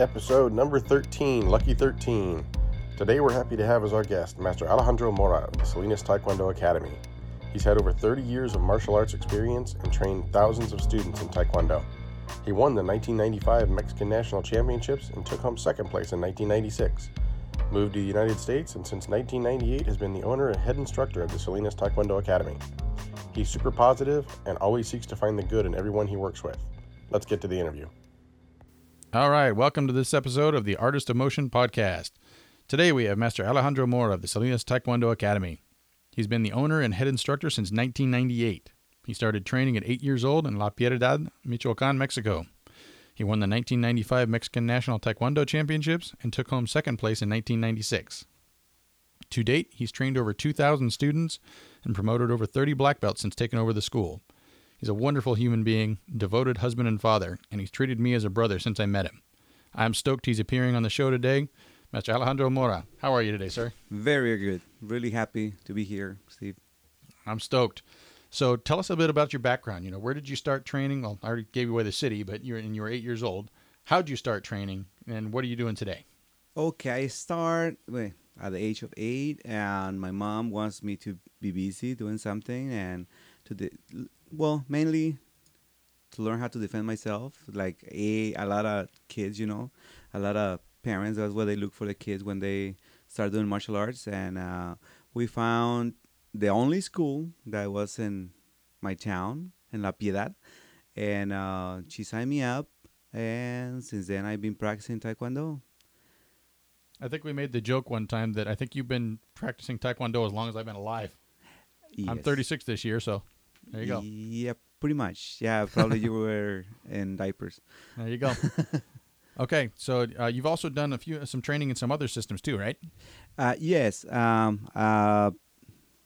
episode number 13, Lucky 13. Today we're happy to have as our guest Master Alejandro Mora of the Salinas Taekwondo Academy. He's had over 30 years of martial arts experience and trained thousands of students in Taekwondo. He won the 1995 Mexican National Championships and took home second place in 1996. Moved to the United States and since 1998 has been the owner and head instructor of the Salinas Taekwondo Academy. He's super positive and always seeks to find the good in everyone he works with. Let's get to the interview. All right, welcome to this episode of the Artist of Motion podcast. Today we have Master Alejandro Mora of the Salinas Taekwondo Academy. He's been the owner and head instructor since 1998. He started training at eight years old in La Piedad, Michoacan, Mexico. He won the 1995 Mexican National Taekwondo Championships and took home second place in 1996. To date, he's trained over 2,000 students and promoted over 30 black belts since taking over the school. He's a wonderful human being, devoted husband and father, and he's treated me as a brother since I met him. I'm stoked he's appearing on the show today. Mr. Alejandro Mora, how are you today, sir? Very good. Really happy to be here, Steve. I'm stoked. So tell us a bit about your background. You know, where did you start training? Well, I already gave you away the city, but you're and you were eight years old. How'd you start training, and what are you doing today? Okay, I start wait, at the age of eight, and my mom wants me to be busy doing something, and to the well, mainly to learn how to defend myself. Like a a lot of kids, you know, a lot of parents. That's what they look for the kids when they start doing martial arts, and uh, we found the only school that was in my town in La Piedad, and uh, she signed me up, and since then I've been practicing taekwondo. I think we made the joke one time that I think you've been practicing Taekwondo as long as I've been alive. I'm 36 this year, so there you go. Yeah, pretty much. Yeah, probably you were in diapers. There you go. okay, so uh, you've also done a few some training in some other systems too, right? Uh, yes. Um. Uh.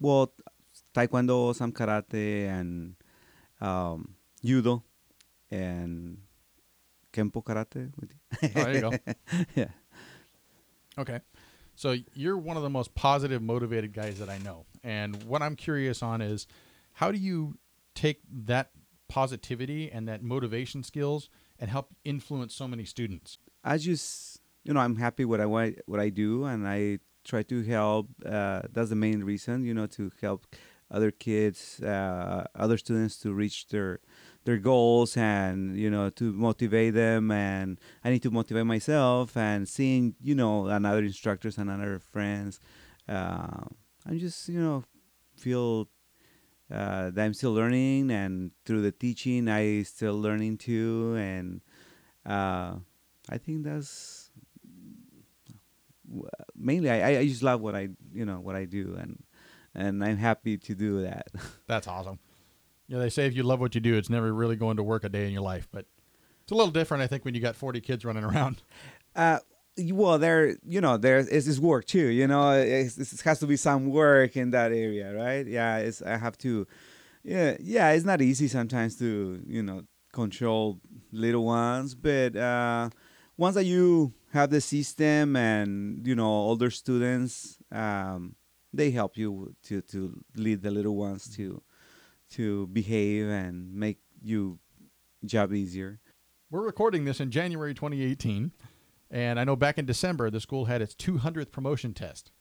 Well, taekwondo, some karate, and um, judo, and kempo karate. Oh, there you go. yeah. Okay. So you're one of the most positive, motivated guys that I know. And what I'm curious on is how do you take that positivity and that motivation skills and help influence so many students? I just, you know, I'm happy what I what I do, and I try to help. Uh, that's the main reason, you know, to help other kids, uh, other students to reach their their goals, and you know, to motivate them. And I need to motivate myself, and seeing, you know, another instructors and other friends. Uh, I'm just, you know, feel uh, that I'm still learning, and through the teaching, I still learning too, and uh, I think that's mainly I, I just love what I you know what I do, and and I'm happy to do that. That's awesome. You know, they say if you love what you do, it's never really going to work a day in your life, but it's a little different, I think, when you got 40 kids running around. Uh, well, there, you know, there is this work too. You know, it's, it has to be some work in that area, right? Yeah, it's I have to, yeah, yeah. It's not easy sometimes to you know control little ones, but uh, once that you have the system and you know older students, um, they help you to to lead the little ones to to behave and make you job easier. We're recording this in January 2018, and I know back in December, the school had its 200th promotion test.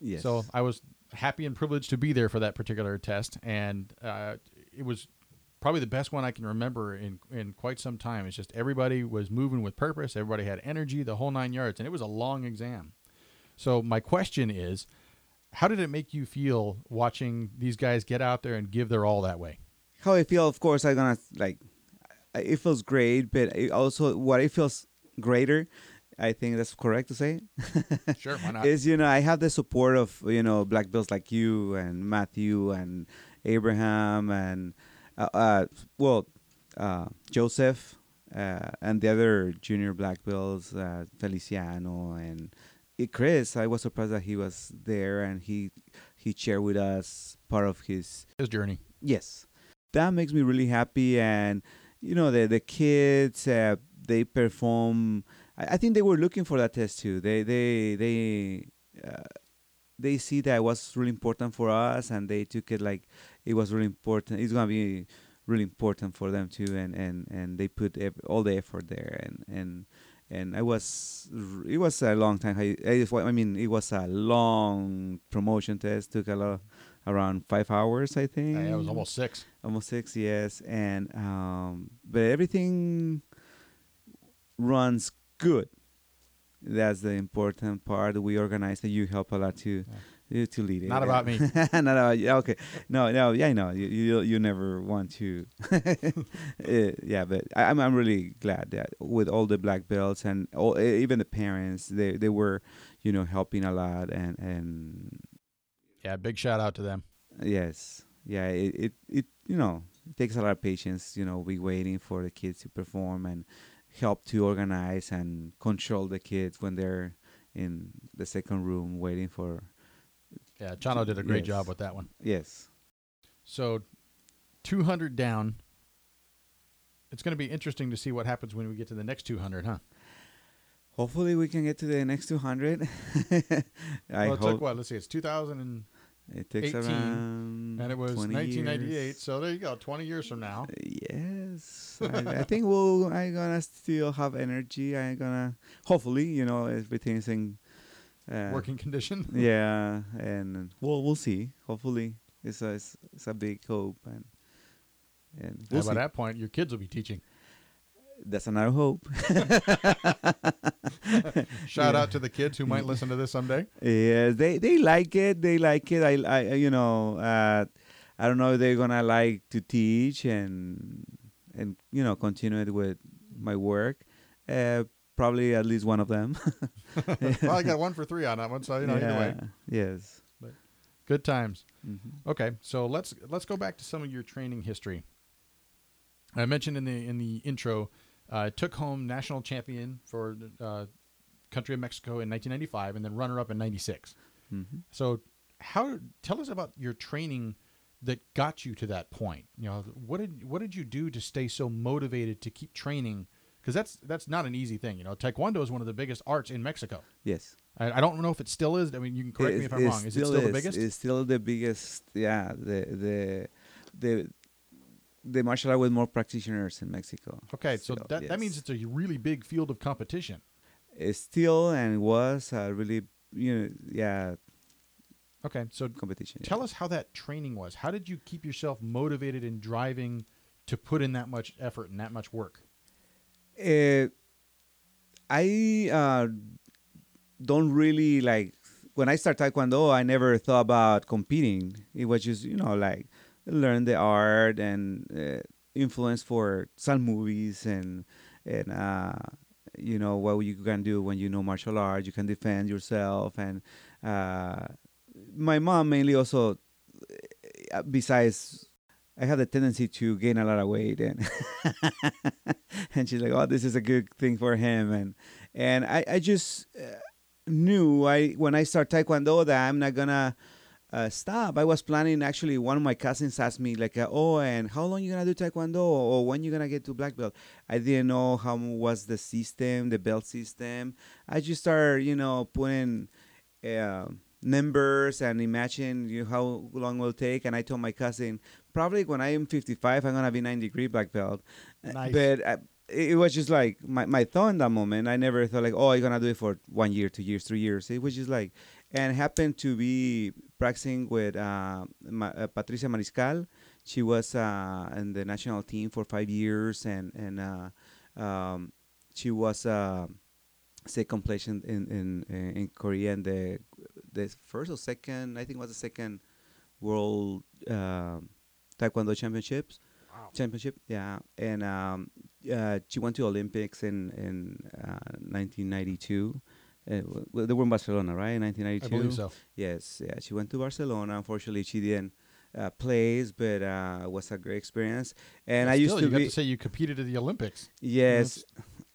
Yes. So I was happy and privileged to be there for that particular test, and uh, it was probably the best one I can remember in in quite some time. It's just everybody was moving with purpose, everybody had energy, the whole nine yards, and it was a long exam. So my question is, how did it make you feel watching these guys get out there and give their all that way? how I feel, of course, I'm gonna like. It feels great, but it also what it feels greater, I think that's correct to say. Sure, why not? is you know I have the support of you know black bills like you and Matthew and Abraham and uh, uh well uh, Joseph uh, and the other junior black bills uh, Feliciano and uh, Chris. I was surprised that he was there and he he shared with us part of his His journey. yes that makes me really happy and you know the the kids uh, they perform I, I think they were looking for that test too they they they uh, they see that it was really important for us and they took it like it was really important it's gonna be really important for them too and and and they put ev- all the effort there and and and I was it was a long time. I, I mean, it was a long promotion test. Took a lot, around five hours, I think. Yeah, it was almost six. almost six yes and um but everything runs good. That's the important part. We organize and you help a lot to you to lead it. Not about me. not about you. Okay. No no. Yeah i know. You you, you never want to. Uh, yeah but I, i'm i'm really glad that with all the black belts and all, even the parents they they were you know helping a lot and and Yeah, big shout out to them. Yes. Yeah, it, it, it you know, it takes a lot of patience, you know, we waiting for the kids to perform and help to organize and control the kids when they're in the second room waiting for Yeah, Chano did a great Yes. job with that one. yes. So, 200 down. It's going to be interesting to see what happens when we get to the next 200, huh? Hopefully we can get to the next 200. I well, it hope took what? Let's see. It's 2000 and, it takes 18, around and it was 1998. years. So there you go. 20 years from now. Yes, I, I think we'll. I'm gonna still have energy. I'm gonna hopefully, you know, everything's in uh, Working condition. yeah, and we'll we'll see. Hopefully, it's a it's, it's a big hope, and and we'll by that point, your kids will be teaching. That's another hope. Shout Yeah. out to the kids who might listen to this someday. yeah, they they like it. They like it. I I you know uh, I don't know if they're gonna like to teach and and you know continue it with my work. Uh, probably at least one of them. well, I got one for three on that one, so you know either way, Yeah, Yes. good times. hmm Okay, so let's let's go back to some of your training history. I mentioned in the in the intro, uh, took home national champion for uh, country of Mexico in 1995, and then runner up in '96. hmm So, how tell us about your training that got you to that point? You know, what did what did you do to stay so motivated to keep training? Because that's that's not an easy thing. You know, Taekwondo is one of the biggest arts in Mexico. Yes. I, I don't know if it still is. I mean, you can correct me if I'm wrong. Is it still the biggest? It's still the biggest. Yeah, the the the the martial art with more practitioners in Mexico. Okay, so Still, that, that means it's a really big field of competition. it's still and was a really you know yeah Okay, so competition. tell us how that training was. How did you keep yourself motivated and driving to put in that much effort and that much work? Uh, I uh, don't really like when I start Taekwondo. I never thought about competing. It was just you know like learn the art and uh, influence for some movies and and uh, you know what you can do when you know martial arts. You can defend yourself and uh, my mom mainly also uh, besides I have the tendency to gain a lot of weight, and and she's like, "Oh, this is a good thing for him," and and I I just uh, knew I when I start Taekwondo that I'm not gonna uh, stop. I was planning actually. One of my cousins asked me like, uh, "Oh, and how long you gonna do Taekwondo, or when you gonna get to black belt?" I didn't know how was the system, the belt system. I just started, you know, putting. Uh, numbers and imagine you how long it will take. And i told my cousin probably when i am 55 i'm gonna be 9 degree black belt. Uh, Nice. but uh, it it was just like my, my thought in that moment. I never thought like oh you're gonna do it for one year two years three years. It was just like and happened to be practicing with uh, Ma- uh, patricia mariscal. She was uh, in the national team for five years and and uh, um, she was second place in in in, in Korea in the the first or second I think it was the second world um taekwondo championships Wow. championship yeah and um, uh, she went to Olympics in in uh, 1992 uh, well, they were in Barcelona right in I 1992 believe so. Yes, yeah, she went to Barcelona. Unfortunately, she didn't uh, place, but uh, it was a great experience. And I Still, used to be to say you competed at the Olympics. yes,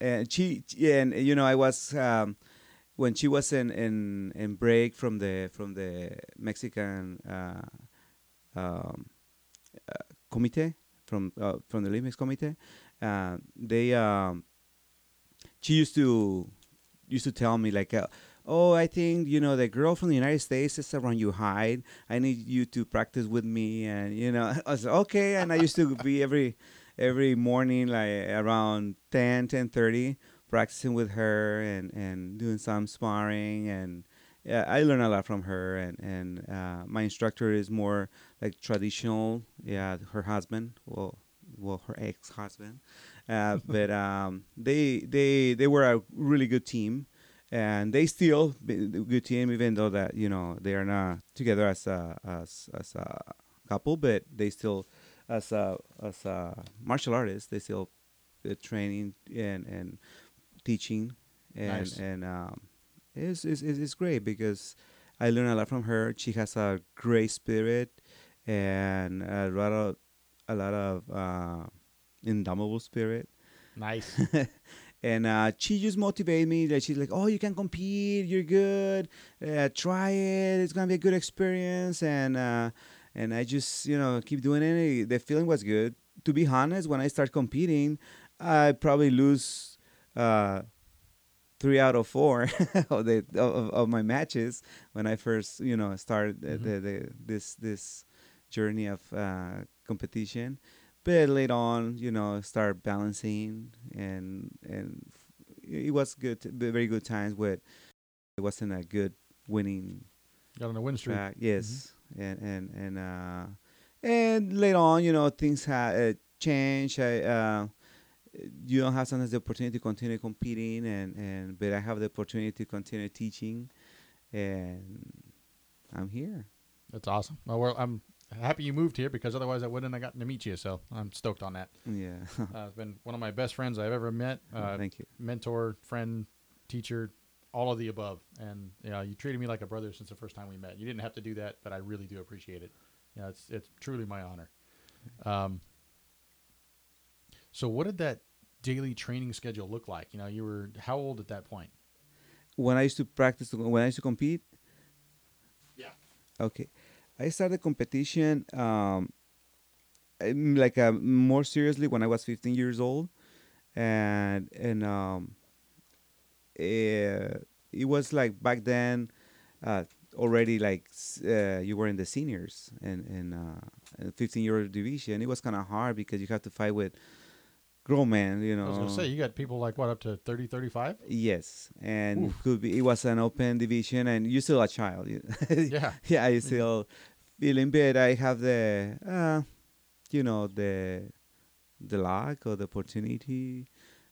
and she and you know I was um, when she was in, in in break from the from the Mexican uh, um, uh, committee from uh, from the Olympics committee. Uh, they um, she used to used to tell me like. Uh, Oh, I think you know the girl from the United States is around you hide. I need you to practice with me, and you know I was like, okay. And I used to be every every morning like around 10, 10.30 practicing with her and and doing some sparring and yeah, I learned a lot from her and and uh, my instructor is more like traditional. Yeah, her husband, well, well, her ex husband, uh, but um, they they they were a really good team. And they still good team, even though that you know they are not together as a as as a couple, but they still as a as a martial artist, they still uh, training and and teaching and Nice. and um, it's, it's it's great because I learned a lot from her. She has a great spirit and a lot of a lot of uh, indomitable spirit. Nice. and uh, she just motivated me that she's like, "Oh, you can compete. You're good. Uh, try it. It's gonna be a good experience." And uh, and I just you know keep doing it. The feeling was good. To be honest, when I start competing, I probably lose uh, three out of four of the of, of my matches when I first you know started the, Mhm. the, the this this journey of uh, competition. But later on, you know, start balancing and and it was good, very good times. But it wasn't a good winning Got on a win streak. track. Yes, and and and uh, and later on, you know, things have uh, changed. I uh, you don't have sometimes the opportunity to continue competing, and and but I have the opportunity to continue teaching, and I'm here. That's awesome. Well, I'm happy you moved here because otherwise I wouldn't have gotten to meet you. So I'm stoked on that. Yeah, Uh, it's been one of my best friends I've ever met. Uh, thank you. mentor, friend, teacher, all of the above. And you know, you treated me like a brother since the first time we met. You didn't have to do that, but I really do appreciate it. Yeah, it's it's truly my honor. Um, so what did that daily training schedule look like? You know, you were how old at that point? When I used to practice, when I used to compete. Yeah. Okay, I started competition um, like uh, more seriously when I was 15 years old, and and um, eh, it was like back then uh, already like uh, you were in the seniors and and uh, 15 year old division. It was kind of hard because you have to fight with grown man, you know. I was gonna say you got people like what up to 30, 35? Yes, and Oof. could be it was an open division, and you're still a child. Yeah. yeah, I still feeling bad. I have the, uh, you know, the the luck or the opportunity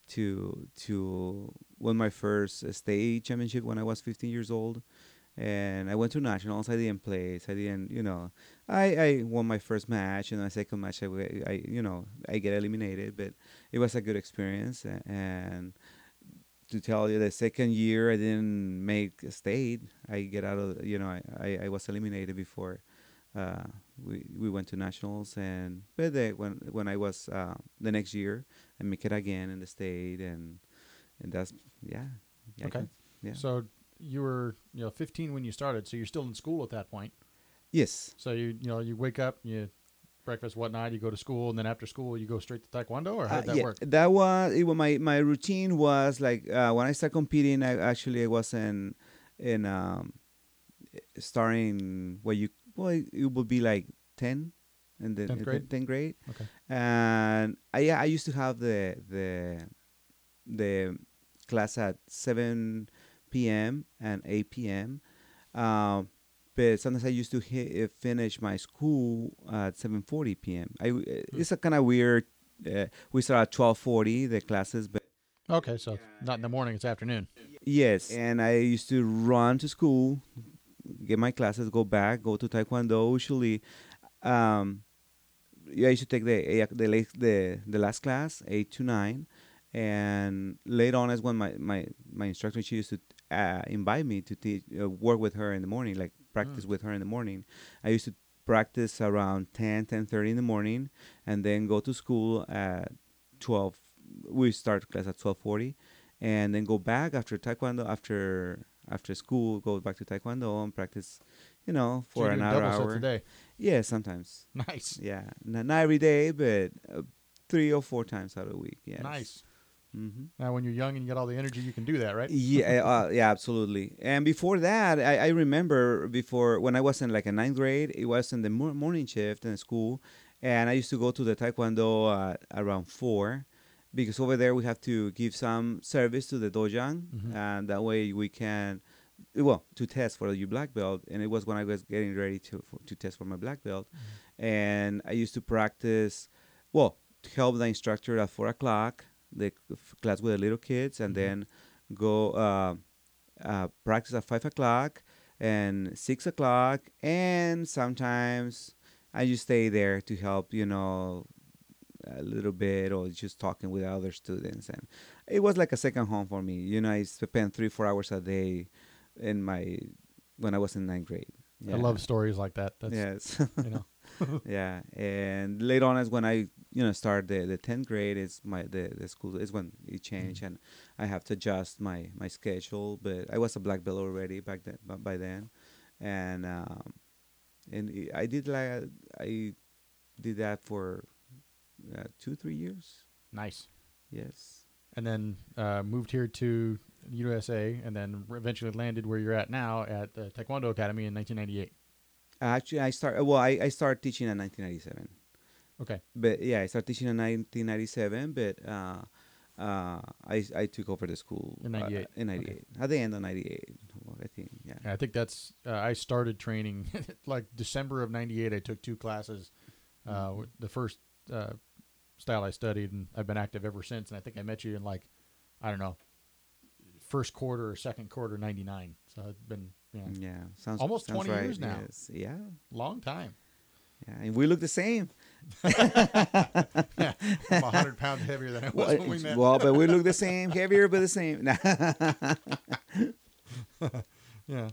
to to win my first state championship when I was 15 years old, and I went to nationals. I didn't place. I didn't, you know, I I won my first match, and my second match I, I you know I get eliminated, but it was a good experience and. To tell you, the second year I didn't make a state. I get out of, you know, I, I, I was eliminated before uh, we we went to nationals and but the, when when I was uh, the next year I make it again in the state and and that's yeah, yeah Okay. yeah So you were you know 15 when you started, so you're still in school at that point. yes So you you know you wake up, you breakfast, whatnot, you go to school, and then after school you go straight to taekwondo, or how Uh, did that yeah, work? that was it was my my routine was like uh, when I started competing I actually I was in in um starting what you well it would be like 10 in the 10th grade? 10th grade Okay. and I yeah, I used to have the the the class at 7 p.m. and 8 p.m. Um, but sometimes I used to hi- uh, finish my school at 7:40 p.m. I w- it's a kind of weird. Uh, we start at 12:40 the classes, but Okay, so not in the morning; it's afternoon. yes, and I used to run to school, get my classes, go back, go to taekwondo. Usually, um, yeah, I used to take the the late, the the last class, eight to nine, and later on is when my my my instructor she used to uh, invite me to teach, uh, work with her in the morning, like practice with her in the morning. I used to practice around 10, 10.30 in the morning, and then go to school at twelve. We start class at twelve forty, and then go back after taekwondo after after school. Go back to taekwondo and practice, you know, for you're an hour. double sets hour. a day. Yeah, sometimes. Nice, Yeah, not, not every day, but uh, three or four times out of the week. Yeah. nice. Mm-hmm. Now, when you're young and you got all the energy, you can do that, right? Yeah, uh, yeah, absolutely. And before that, I, I remember before when I was in like a ninth grade, it was in the mor- morning shift in school, and I used to go to the taekwondo uh, around four, because over there we have to give some service to the dojang, Mhm. and that way we can, well, to test for your black belt. And it was when I was getting ready to for, to test for my black belt, and I used to practice, well, to help the instructor at four o'clock, the class with the little kids, and Mhm. then go uh, uh, practice at five o'clock and six o'clock, and sometimes I just stay there to help, you know, a little bit or just talking with other students, and it was like a second home for me. You know, I spent three four hours a day in my when I was in ninth grade. I love stories like that. That's yes. you know. yeah, and later on is when I you know start the the tenth grade is my the the school is when it changed and I have to adjust my my schedule. But I was a black belt already back then by, by then, and um, and I- I did like I did that for uh, two three years. Nice. Yes. And then uh, moved here to USA, and then eventually landed where you're at now at the Taekwondo Academy in 1998. Actually, I start well. I I started teaching in 1997. Okay. but yeah, I started teaching in 1997, but uh, uh, I I took over the school In uh, 98. in 98 at the end of 98, I think. Yeah. I think that's uh, I started training like December of '98. I took two classes. Uh, Mm-hmm. the first uh, style I studied, and I've been active ever since. And I think I met you in like I don't know, first quarter or second quarter '99. So I've been know Yeah, sounds Almost sounds 20 right. years now. Yes. Yeah, long time. yeah, and we look the same. Yeah, I'm hundred pounds heavier than I was Well, when we met. well, but we look the same, heavier but the same. Yeah.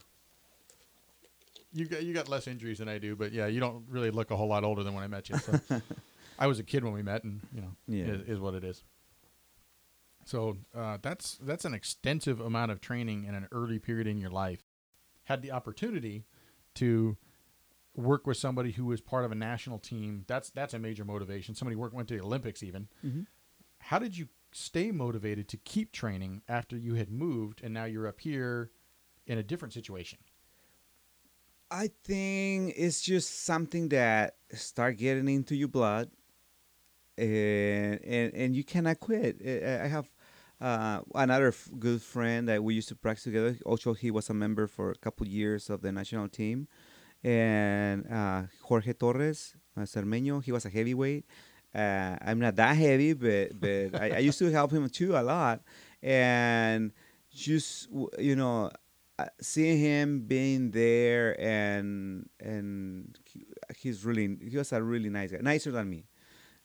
You got you got less injuries than I do, but yeah, you don't really look a whole lot older than when I met you. So I was a kid when we met, and you know, Yeah. is, is what it is. So uh, that's that's an extensive amount of training in an early period in your life. Had the opportunity to work with somebody who was part of a national team. That's that's a major motivation. Somebody work went to the Olympics even. Mhm. How did you stay motivated to keep training after you had moved and now you're up here in a different situation? I think it's just something that start getting into your blood, and and, and you cannot quit. I have uh, another f- good friend that we used to practice together. Also, he was a member for a couple years of the national team, and uh, Jorge Torres, uh, Cermeño. He was a heavyweight. Uh, I'm not that heavy, but but I, I used to help him too a lot, and just you know uh, seeing him being there and and he, he's really he was a really nice guy nicer than me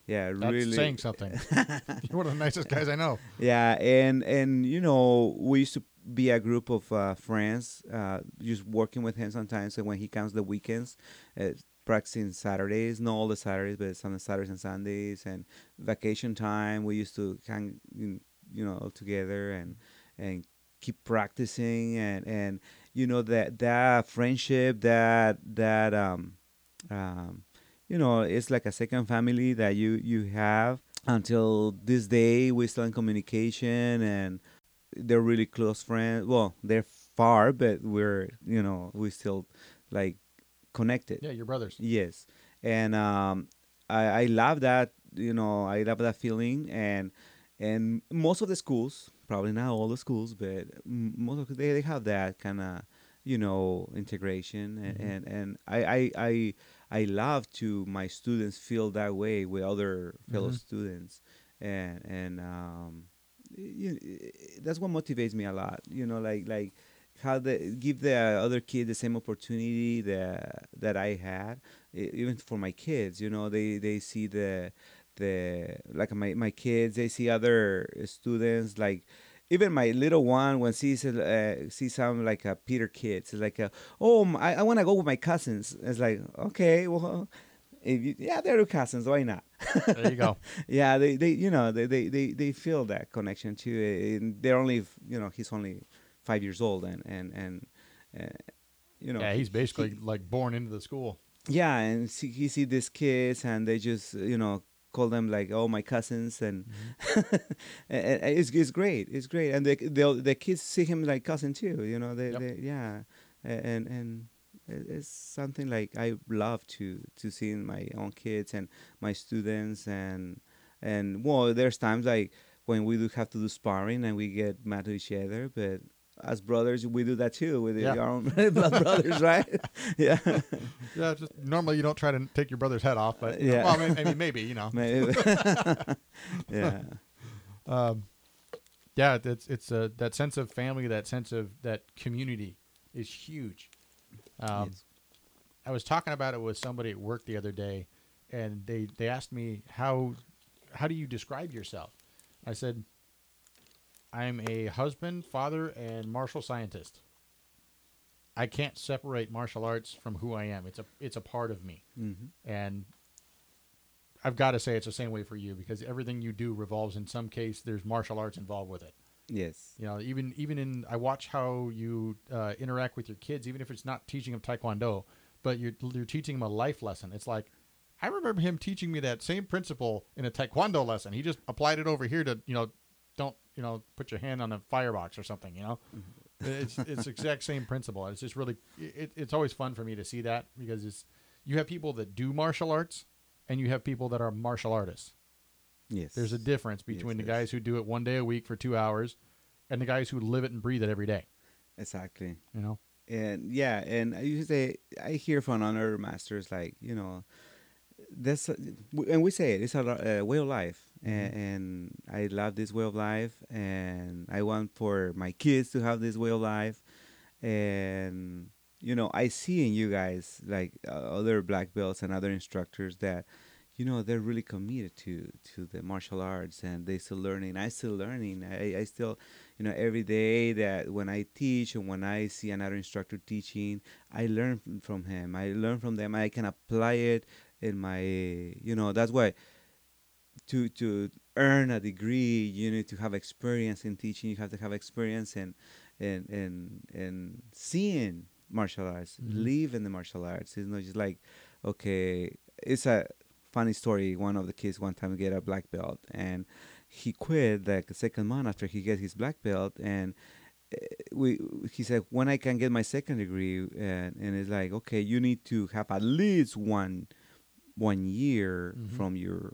yeah That's really saying something. You're one of the nicest guys I know. yeah and and you know we used to be a group of uh, friends uh, just working with him sometimes and when he comes the weekends uh, practicing saturdays not all the saturdays but some saturdays and sundays and vacation time we used to hang you you know together and and keep practicing and and you know that that friendship that that um um you know it's like a second family that you you have until this day we're still in communication and they're really close friends well they're far but we're you know we still like connected Yeah, your brothers. Yes, and um, I I love that. You know, I love that feeling, and and most of the schools, probably not all the schools, but most of they they have that kind of you know integration, and Mhm. and, and I, I I I love to my students feel that way with other fellow Mhm. students, and and um, you, that's what motivates me a lot. You know, like like how the give the other kid the same opportunity that that I had, even for my kids. You know, they they see the the like my my kids, they see other students like. Even my little one, when sees uh, sees some like a Peter kids, it's like, a, oh, I want to go with my cousins. It's like, okay, well, if you, yeah, they're your cousins. Why not? There you go. yeah, they, they you know they, they, they, they feel that connection too. And they're only you know he's only five years old and and and uh, you know yeah, he's basically he- like born into the school. yeah, and see, he see these kids and they just you know call them like oh my cousins mm-hmm. and, and, and it's it's great it's great. And the the the kids see him like cousin too you know they, Yep. they yeah. And and it's something like I love to to see in my own kids and my students and and well there's times like when we do have to do sparring and we get mad to each other, but as brothers, we do that too with Yeah. our own blood brothers, right? yeah. Yeah, just normally you don't try to take your brother's head off, but yeah. well, I mean, I mean, maybe you know. Maybe. yeah. Um, yeah, it's it's uh, that sense of family, that sense of that community is huge. Um, Yes. I was talking about it with somebody at work the other day, and they they asked me how how do you describe yourself? I said, I'm a husband, father, and martial scientist. I can't separate martial arts from who I am. It's a it's a part of me, hmm and I've got to say it's the same way for you because everything you do revolves in some case. There's martial arts involved with it. Yes. You know, even even in I watch how you uh, interact with your kids, even if it's not teaching them taekwondo, but you're you're teaching them a life lesson. It's like I remember him teaching me that same principle in a taekwondo lesson. He just applied it over here to you know, you know, put your hand on a firebox or something. You know, mm-hmm. it's it's exact same principle. It's just really it, it's always fun for me to see that because it's you have people that do martial arts and you have people that are martial artists. Yes. There's a difference between Yes, the yes. guys who do it one day a week for two hours and the guys who live it and breathe it every day. Exactly. You know? and yeah and i say i hear from other masters like you know this and we say it it's a, a way of life and, and i love this way of life and i want for my kids to have this way of life. And you know i see in you guys like uh, other black belts and other instructors that you know they're really committed to to the martial arts and they still learning. I still learning. I, I still you know every day that when i teach and when i see another instructor teaching i learn from, from him. I learn from them. I can apply it in my you know that's why to to earn a degree you need to have experience in teaching you have to have experience in in in, in seeing martial arts Mhm. live in the martial arts it's not just like okay it's a funny story one of the kids one time get a black belt and he quit like the second month after he get his black belt and uh, we he said when i can get my second degree and, and it's like okay you need to have at least one one year Mhm. from your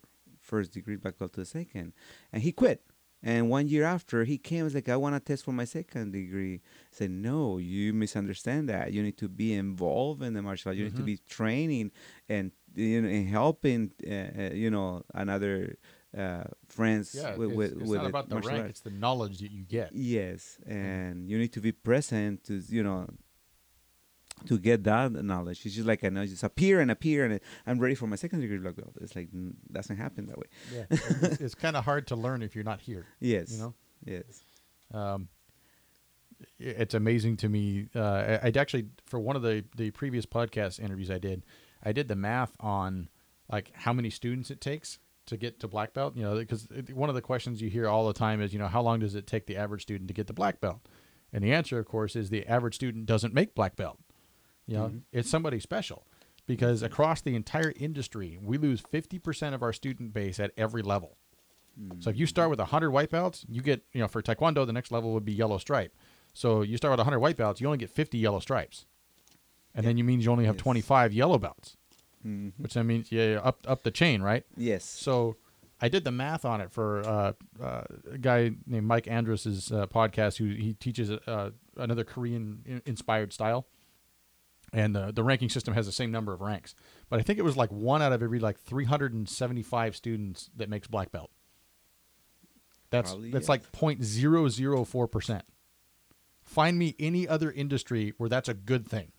first degree belt to the second and he quit and one year after he came was like i want to test for my second degree I said no you misunderstand that you need to be involved in the martial art you need to Mhm. be training and you know and helping uh, uh, you know another uh, friends Yeah. with, it's with, it's with not about the rank, arts. it's the knowledge that you get. Yes, and you need to be present to you know to get that knowledge. It's just like I know, just appear and appear, and I'm ready for my second degree black belt. It's like mm, doesn't happen that way. Yeah. it's it's kind of hard to learn if you're not here, Yes, you know? Yes. Um, it's amazing to me. Uh, I, I'd actually, for one of the, the previous podcast interviews I did, I did the math on like how many students it takes to get to black belt. You know, because one of the questions you hear all the time is, you know, how long does it take the average student to get the black belt? And the answer, of course, is the average student doesn't make black belt. You know, Mhm. it's somebody special because across the entire industry, we lose 50% of our student base at every level. So if you start with 100 white belts, you get, you know, for Taekwondo, the next level would be yellow stripe. So you start with 100 white belts, you only get 50 yellow stripes. And then you means you only have Yes. 25 yellow belts, Mhm. which that means yeah, up up the chain, right? Yes. So I did the math on it for uh, uh, a guy named Mike Andrus's uh, podcast, who he teaches uh, another Korean inspired style, and uh, the ranking system has the same number of ranks. But I think it was like one out of every like 375 students that makes black belt. That's Probably, that's like 0.004 percent. Find me any other industry where that's a good thing.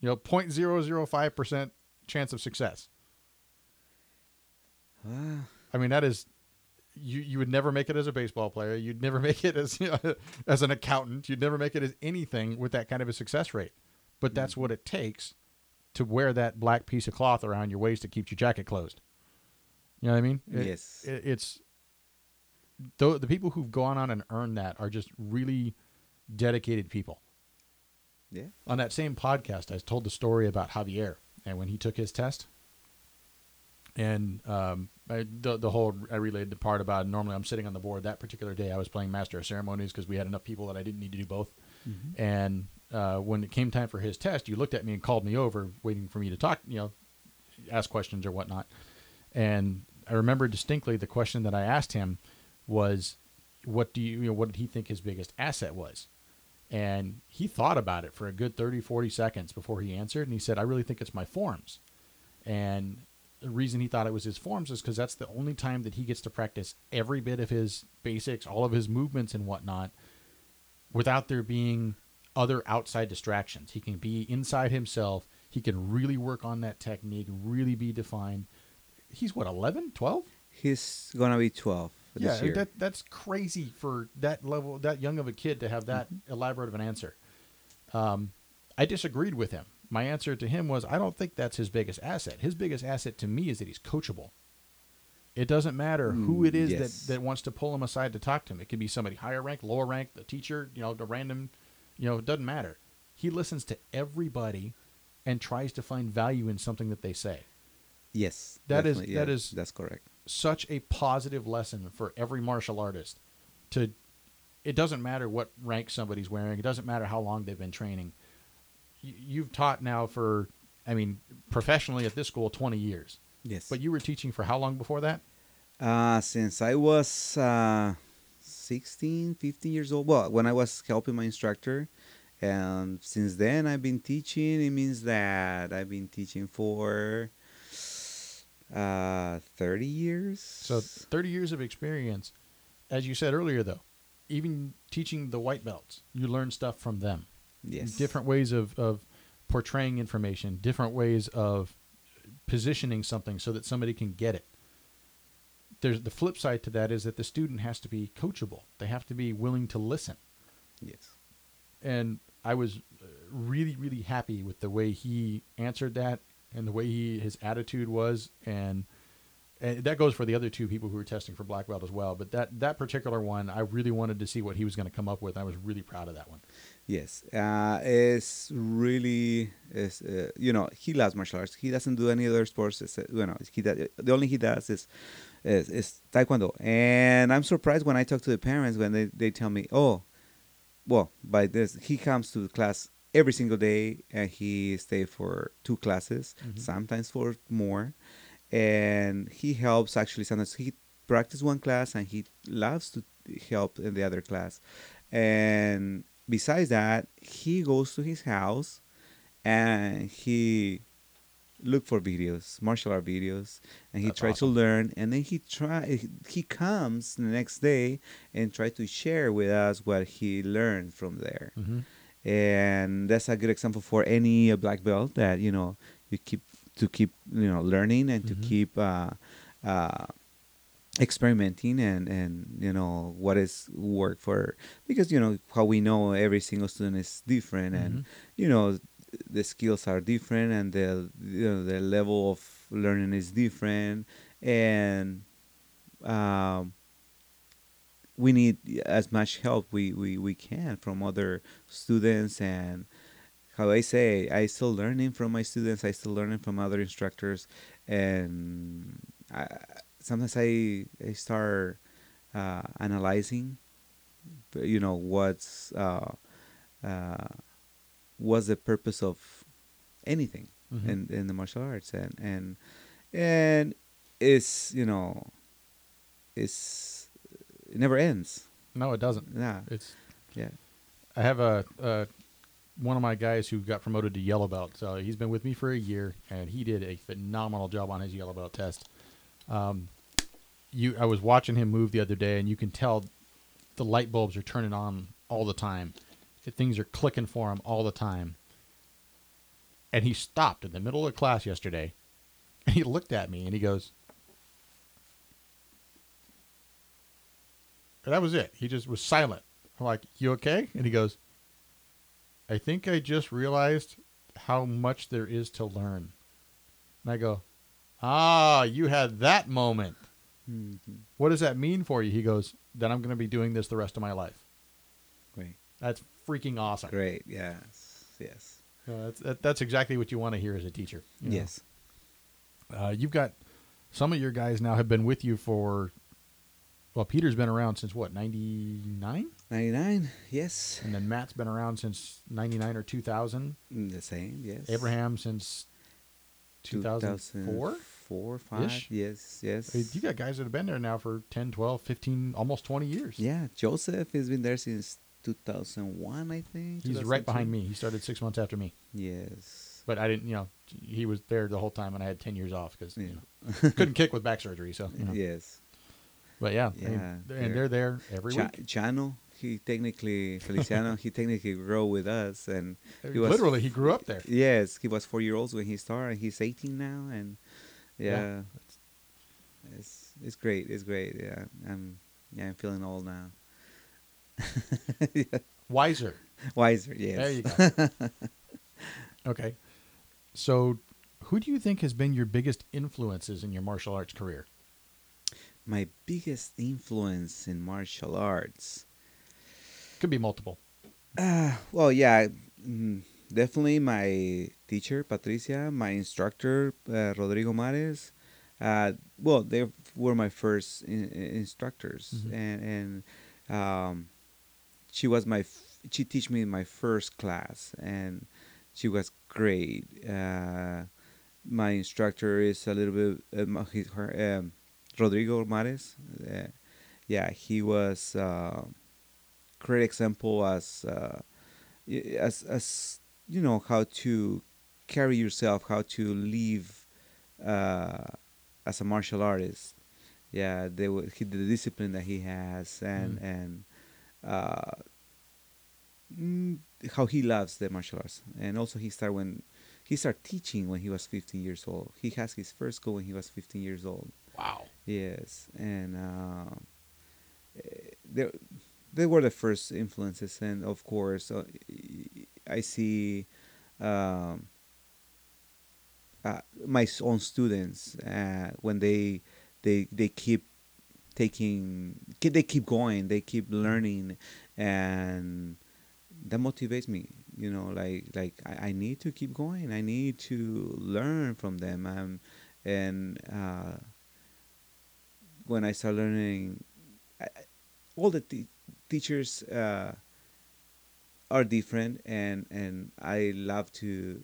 You know, 0.005 percent chance of success. Ah, I mean, that is you. You would never make it as a baseball player. You'd never make it as you know, as an accountant. You'd never make it as anything with that kind of a success rate. But that's what it takes to wear that black piece of cloth around your waist to keep your jacket closed. You know what I mean? It- yes. it, it's the the people who've gone on and earned that are just really dedicated people. yeah. On that same podcast, I told the story about Javier and when he took his test. And um, I, the the whole I relayed the part about normally I'm sitting on the board. That particular day, I was playing Master of Ceremonies because we had enough people that I didn't need to do both. And uh, when it came time for his test, you looked at me and called me over, waiting for me to talk, you know, ask questions or whatnot. And I remember distinctly the question that I asked him was, what do you, you know, what did he think his biggest asset was? And he thought about it for a good 30, 40 seconds before he answered. And he said, I really think it's my forms. And the reason he thought it was his forms is because that's the only time that he gets to practice every bit of his basics, all of his movements and whatnot, without there being other outside distractions. He can be inside himself. He can really work on that technique, really be defined. He's what, 11, 12? He's gonna be 12 this yeah, that that's crazy for that level, that young of a kid to have that elaborate of an answer. Um, I disagreed with him. My answer to him was, I don't think that's his biggest asset. His biggest asset to me is that he's coachable. It doesn't matter who Mm, it is yes. that, that wants to pull him aside to talk to him. It could be somebody higher rank, lower rank, the teacher, you know, the random, you know, it doesn't matter. He listens to everybody and tries to find value in something that they say. yes, That is- definitely, that yeah, is- that's correct. such a positive lesson for every martial artist to it doesn't matter what rank somebody's wearing it doesn't matter how long they've been training you, you've taught now for i mean professionally at this school 20 years Yes, but you were teaching for how long before that Uh, since I was uh, 16, 15 years old. Well, when I was helping my instructor. And since then, I've been teaching. It means that I've been teaching for uh, 30 years. so 30 years of experience as you said earlier though even teaching the white belts you learn stuff from them yes. different ways of, of portraying information, different ways of positioning something so that somebody can get it. There's the flip side to that is that the student has to be coachable. They have to be willing to listen. Yes. And I was uh, really, really happy with the way he answered that and the way he his attitude was, and and that goes for the other two people who were testing for black belt as well. But that that particular one, I really wanted to see what he was going to come up with. I was really proud of that one. Yes, uh, it's really is uh, you know he loves martial arts. He doesn't do any other sports. It's, uh, you know, he does, the only he does is, is is taekwondo. And I'm surprised when I talk to the parents when they, they tell me, oh, well, by this he comes to the class every single day and he stay for two classes, Mhm. sometimes for more, and he helps actually sometimes he practice one class and he loves to help in the other class, and besides that, he goes to his house and he look for videos, martial art videos, and he That's tries awesome. to learn. And then he try he comes the next day and try to share with us what he learned from there. Mm-hmm. And that's a good example for any uh, black belt that you know you keep to keep you know learning and Mhm. to keep. Uh, uh, experimenting and and you know what is work for because you know how we know every single student is different and Mhm. you know the skills are different and the you know the level of learning is different. And um we need as much help we, we, we can from other students. And how I say I still learning from my students I still learning from other instructors. And I, sometimes I I start uh, analyzing you know what's uh, uh, what's the purpose of anything Mhm. in, in the martial arts and and and it's you know it's it never ends No, it doesn't. yeah It's yeah I have a, a one of my guys who got promoted to yellow belt. So he's been with me for a year, and he did a phenomenal job on his yellow belt test. Um, you, I was watching him move the other day, and you can tell the light bulbs are turning on all the time. Things are clicking for him all the time. And he stopped in the middle of class yesterday, and he looked at me, and he goes. And that was it. He just was silent. I'm like, "You okay?" And he goes, "I think I just realized how much there is to learn." And I go, "Ah, you had that moment. Mhm. What does that mean for you?" He goes, "Then I'm going to be doing this the rest of my life." great That's freaking awesome. great yes yes Uh, that's that, that's exactly what you want to hear as a teacher. you know? yes Uh, you've got some of your guys now have been with you for. Well, Peter's been around since what, 99? 99 yes And then Matt's been around since 99 or 2000. Mm, the same yes Abraham since 2004? four, five. Ish. Yes, yes. You got guys that have been there now for 10, 12, 15, almost 20 years. yeah, Joseph has been there since 2001, I think. He's right behind me. He started six months after me. Yes. But I didn't, you know, he was there the whole time and I had 10 years off because Yeah. you know, couldn't kick with back surgery. So, you know. Yes. But yeah, Yeah, they're- they're- and they're there every Cha- week. Chano, he technically Feliciano, he technically grew with us, and he was Literally, he grew up there. Yes, he was four year olds when he started. and He's 18 now, and Yeah. yeah, it's it's great. It's great. Yeah, I'm yeah I'm feeling old now. yeah. Wiser. Wiser, yes. There you go. okay. So, who do you think has been your biggest influences in your martial arts career? My biggest influence in martial arts. Could be multiple. Uh, well, yeah, mm, definitely my teacher Patricia, my instructor uh, Rodrigo Mares. Uh, well, they were my first in, in- instructors, Mhm. and and um, she was my f- she teach me my first class, and she was great. Uh, my instructor is a little bit uh, ma- he- her, um, Rodrigo Mares. Uh, yeah, he was. Uh, great example as uh, as as you know how to carry yourself, how to live uh, as a martial artist. Yeah, they were, he, the discipline that he has and Mm. and uh, mm, how he loves the martial arts, and also he started when he started teaching when he was 15 years old. He has his first school when he was 15 years old. Wow. Yes, and uh, they they were the first influences, and of course, uh, I see um, uh, my own students uh, when they they they keep taking they keep going, they keep learning, and that motivates me. You know, like like I, I need to keep going. I need to learn from them. Um, and uh, when I start learning, I, all the te- teachers uh, are different, and and I love to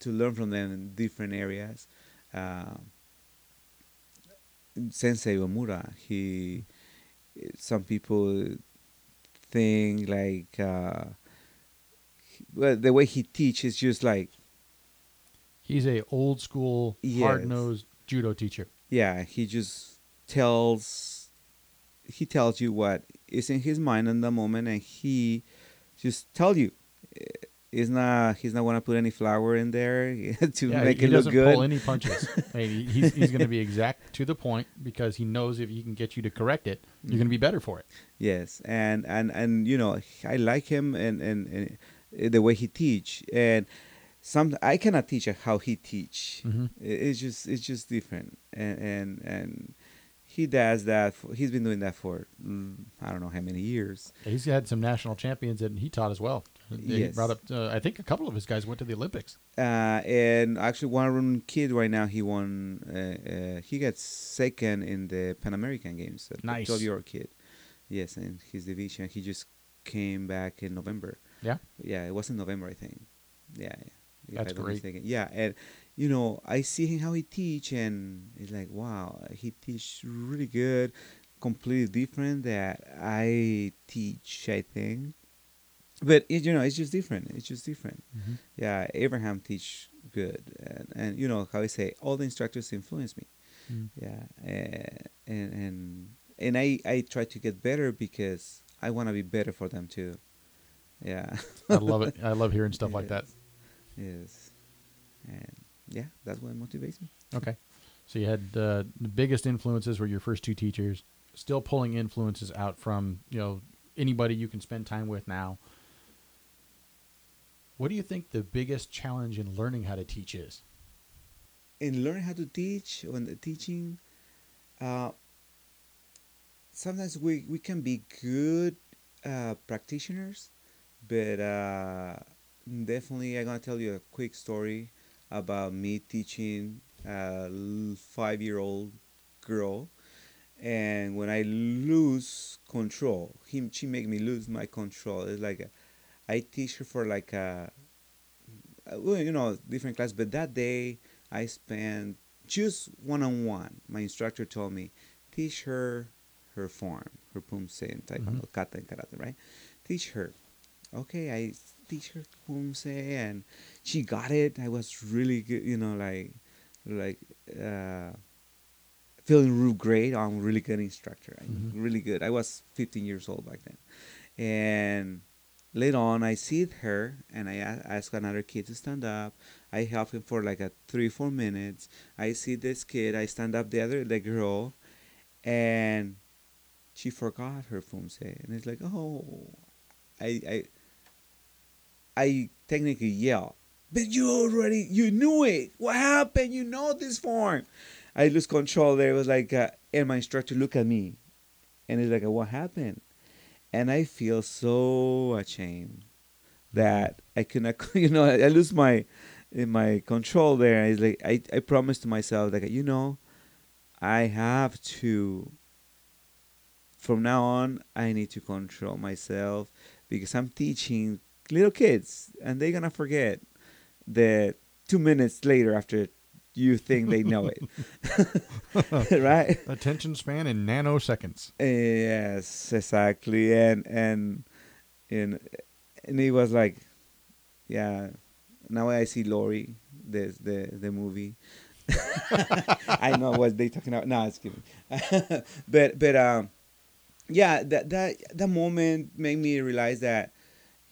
to learn from them in different areas. Uh, Sensei Omura, he, some people think like, uh, he- well, the way he teaches just like He's a old school, Yes. hard nosed judo teacher. yeah he just tells he tells you what is in his mind in the moment and he just tell you Eh, he's not he's not going to put any flour in there to yeah, make he, it he look doesn't good pull any punches. I mean, he's he's going to be exact to the point because he knows if he can get you to correct it, you're going to be better for it. yes and and and you know i like him and and, and eh, the way he teach and some i cannot teach how he teach Mhm. It's just it's just different and and and he does that for, he's been doing that for mm, i don't know how many years He's had some national champions that he taught as well. He Yes. brought up, uh, I think a couple of his guys went to the Olympics. uh, and actually one kid right now he won uh, uh, he got second in the pan american games Nice. 12 year old kid yes in his division he just came back in november Yeah. yeah it was in november i think yeah if That's great. mistaken. yeah and you know i see him how he teach and it's like wow he teach really good completely different that i teach i think but it, you know it's just different it's just different yeah abraham teach good and, and you know how i say all the instructors influence me Mm. yeah and and and, and i i try to get better because i want to be better for them too yeah I love it. I love hearing stuff like that. yes and yeah that's what motivates me Okay. So you had uh, the biggest influences were your first two teachers, still pulling influences out from, you know, anybody you can spend time with now. What do you think the biggest challenge in learning how to teach is? in learning how to teach when the teaching uh, sometimes we, we can be good uh, practitioners but uh, definitely i'm going to tell you a quick story about me teaching a five-year-old girl and when i lose control he, she make me lose my control it's like a, i teach her for like a uh, well, you know, different class. But that day, I spent just one on one, my instructor told me, teach her her form, her pumse in taekwondo, kata and karate, right? Teach her. Okay, I teach her pumse, and she got it. I was really good, you know, like, like, uh, feeling real great. I'm a really good instructor. I'm really good. I was 15 years old back then, and later on, I see her, and I ask another kid to stand up. I help him for like a three, four minutes. I see this kid. I stand up the other the girl, and she forgot her fumse, and it's like, oh, I I I technically yell, but you already you knew it. What happened? You know this form. I lose control there. It was like, uh, and my instructor look at me, and it's like, what happened? And I feel so ashamed that I cannot, you know, I lose my in my control there. It's like I, I promised to myself that you know, I have to. From now on, I need to control myself because I'm teaching little kids, and they're gonna forget that two minutes later after you think they know it, right? Attention span in nanoseconds. Yes, exactly. And and and and it was like, yeah. Now I see Dory, the the the movie. I know what they talking about. No, it's kidding. but but um, yeah. That that that moment made me realize that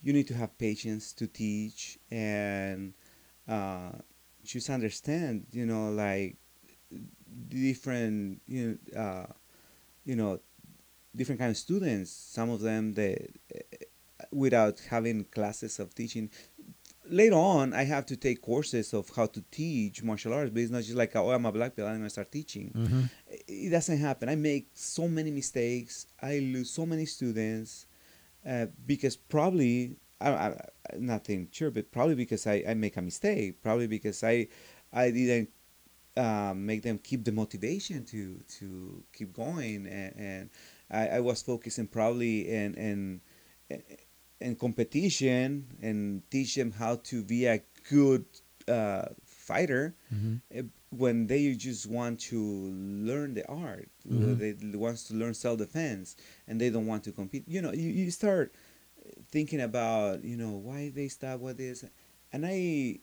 you need to have patience to teach and uh, just understand. You know, like different you know, uh, you know different kind of students some of them they without having classes of teaching later on i have to take courses of how to teach martial arts but it's not just like oh i'm a black belt i'm to start teaching Mm-hmm. it doesn't happen i make so many mistakes i lose so many students uh, because probably I, I, nothing sure but probably because I, I make a mistake probably because i i didn't um, make them keep the motivation to to keep going and, and I, I was focusing probably in in in competition and teach them how to be a good uh, fighter Mm-hmm. eh, when they just want to learn the art Mhm. they wants to learn self-defense and they don't want to compete you know you, you start thinking about you know why they stop what is and i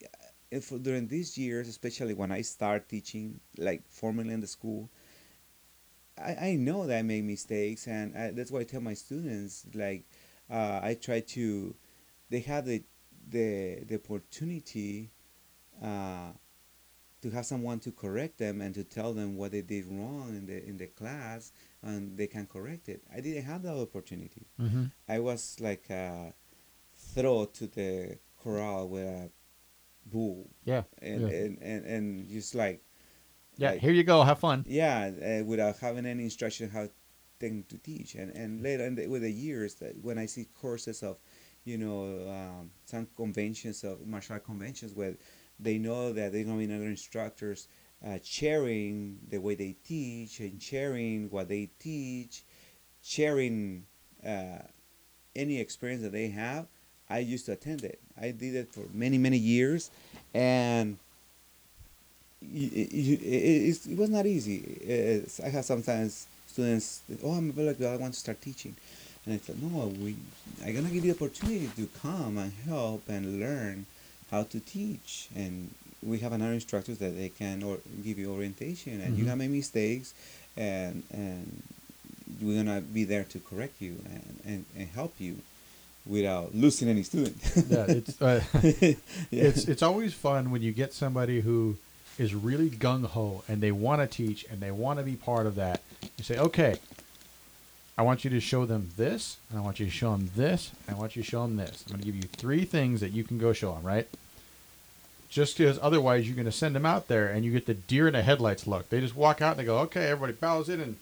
if during these years especially when i start teaching like formally in the school i, I know that i make mistakes and I, that's why i tell my students like uh, i try to they have the the, the opportunity uh, to have someone to correct them and to tell them what they did wrong in the in the class and they can correct it i didn't have that opportunity Mm-hmm. I was like uh, thrown to the corral with a bull, Yeah. and Yeah. and, and, and just like Yeah. like, Here you go. Have fun. yeah, uh, without having any instruction how thing to teach, and and later in the, with the years that when I see courses of, you know, um, some conventions of martial art conventions where they know that they're gonna be other instructors uh, sharing the way they teach and sharing what they teach, sharing uh, any experience that they have. I used to attend it. I did it for many many years, and it, was not easy. I have sometimes students, oh, I'm belt, I want to start teaching. And I thought, no, we, I'm going to give you the opportunity to come and help and learn how to teach. And we have another instructors that they can or give you orientation. And you Mhm. have made mistakes, and, and we're going to be there to correct you and, and, and help you without losing any student. Yeah. It's uh, Yeah. it's it's always fun when you get somebody who is really gung ho and they want to teach and they want to be part of that. You say, okay, I want you to show them this, and I want you to show them this, and I want you to show them this. I'm going to give you three things that you can go show them, right? Just because otherwise you're going to send them out there and you get the deer in the headlights look. They just walk out and they go, okay, everybody bows in, and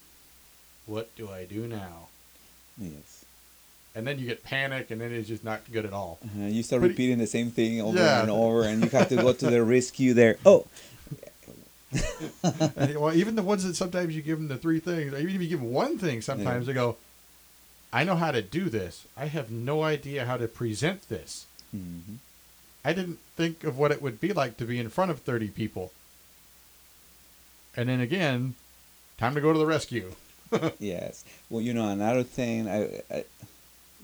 what do I do now? yes. And then you get panic, and then it's just not good at all. Uh-huh. You start But- repeating the same thing over Yeah. and over, and you have to go to the rescue there. Oh, well, even the ones that sometimes you give them the three things, even if you give them one thing, sometimes they go, I know how to do this. I have no idea how to present this. hmm I didn't think of what it would be like to be in front of 30 people. and then again, time to go to the rescue. yes. Well, you know, another thing I, I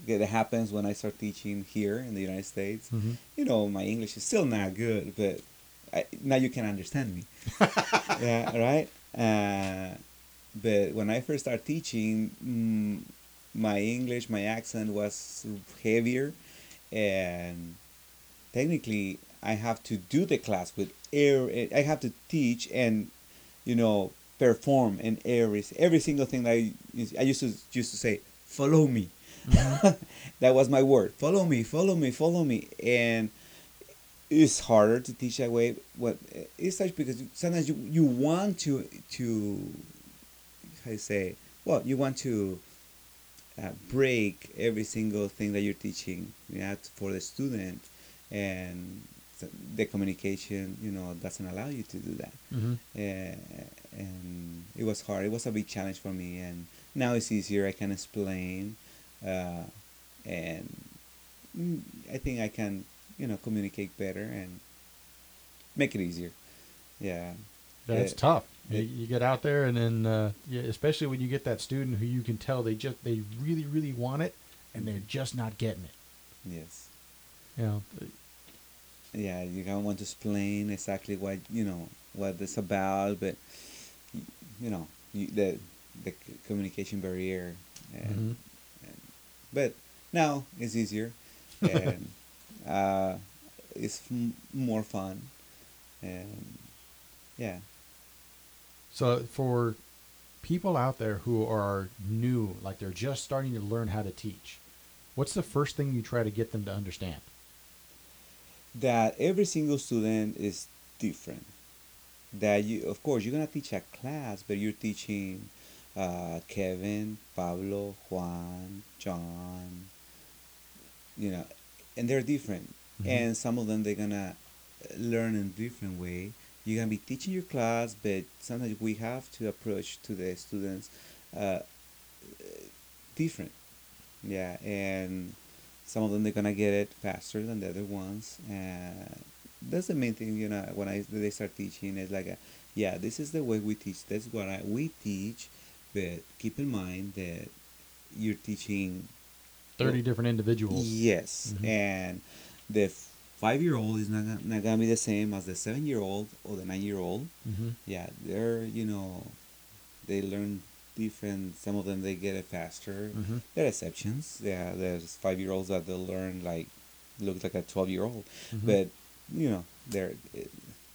that happens when I start teaching here in the United States. Mhm. You know, my English is still not good, but I, now you can understand me. yeah, right. Uh, but when I first started teaching, mm, my English, my accent was heavier, and technically, I have to do the class with air. I have to teach and, you know, perform and every every single thing that I, I used to used to say. Follow me. that was my word. Follow me. Follow me. Follow me. And it's harder to teach that way. What it's such because sometimes you, you want to to how you say well you want to uh, break every single thing that you're teaching you know, for the student and the communication you know doesn't allow you to do that Mm-hmm. uh, and it was hard it was a big challenge for me and now it's easier i can explain uh, and mm, i think i can you know communicate better and make it easier yeah That's Yeah. tough. You, It- you get out there, and then uh, yeah, especially when you get that student who you can tell they just they really really want it, and they're just not getting it. yes Know, yeah you of want to explain exactly what you know what it's about but you know you, the the communication barrier and, Mhm. and but now it's easier and uh, it's m- more fun and yeah So for people out there who are new, like they're just starting to learn how to teach, what's the first thing you try to get them to understand? That every single student is different. That you, of course, you're gonna teach a class, but you're teaching uh, Kevin, Pablo, Juan, John. You know, and they're different, Mhm. and some of them they're gonna learn in a different way. You're gonna be teaching your class, but sometimes we have to approach to the students uh, different. Yeah, and some of them they're gonna get it faster than the other ones and that's the main thing you know when i they start teaching it's like a, yeah this is the way we teach that's what I, we teach but keep in mind that you're teaching Thirty different individuals. yes Mhm. and the five year old is not, gonna- not gonna be the same as the seven year old or the nine year old Mm-hmm. yeah they're you know they learn different some of them they get it faster Mm-hmm. there are exceptions. Yeah, there's five year olds that they'll learn like look like a twelve year old, Mhm. but you know they're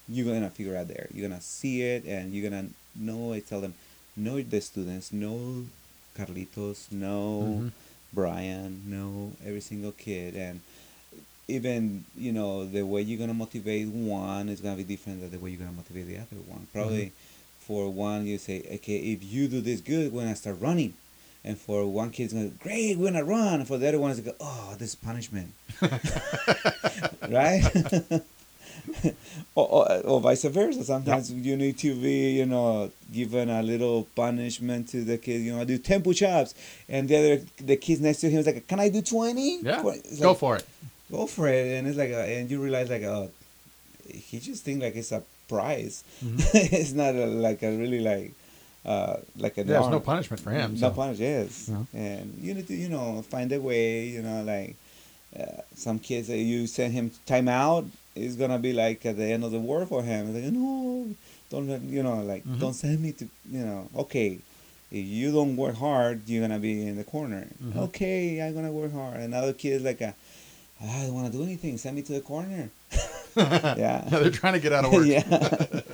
you're gonna figure out there. You're gonna see it and you're gonna know. I tell them, know the students, know Carlitos, know Mhm. Brian, know every single kid, and even you know the way you're gonna motivate one is gonna be different than the way you're gonna motivate the other one. Probably for one you say, okay, if you do this good, we're gonna start running. And for one kid, it's gonna great, we're gonna run. For the other one, it's gonna go, oh, this is punishment, right? or, or, or vice versa. Sometimes you need to be, you know, given a little punishment to the kid. You know, I do ten push-ups, and the other, the kids next to him is like, "Can I do 20? Yeah, It's go like, for it. go for it and it's like a, and you realize like oh he just think like it's a prize Mhm. it's not a, like a really like uh like a Yeah, there's no punishment for him. no so. punish yes No. and you need to you know find a way you know like uh, some kids that you send him time out is gonna be like at the end of the world for him like no don't you know like Mhm. don't send me to you know okay if you don't work hard you're gonna be in the corner Mhm. okay i'm gonna work hard another kid is like a I don't want to do anything. Send me to the corner. yeah, Yeah. they're trying to get out of work. yeah.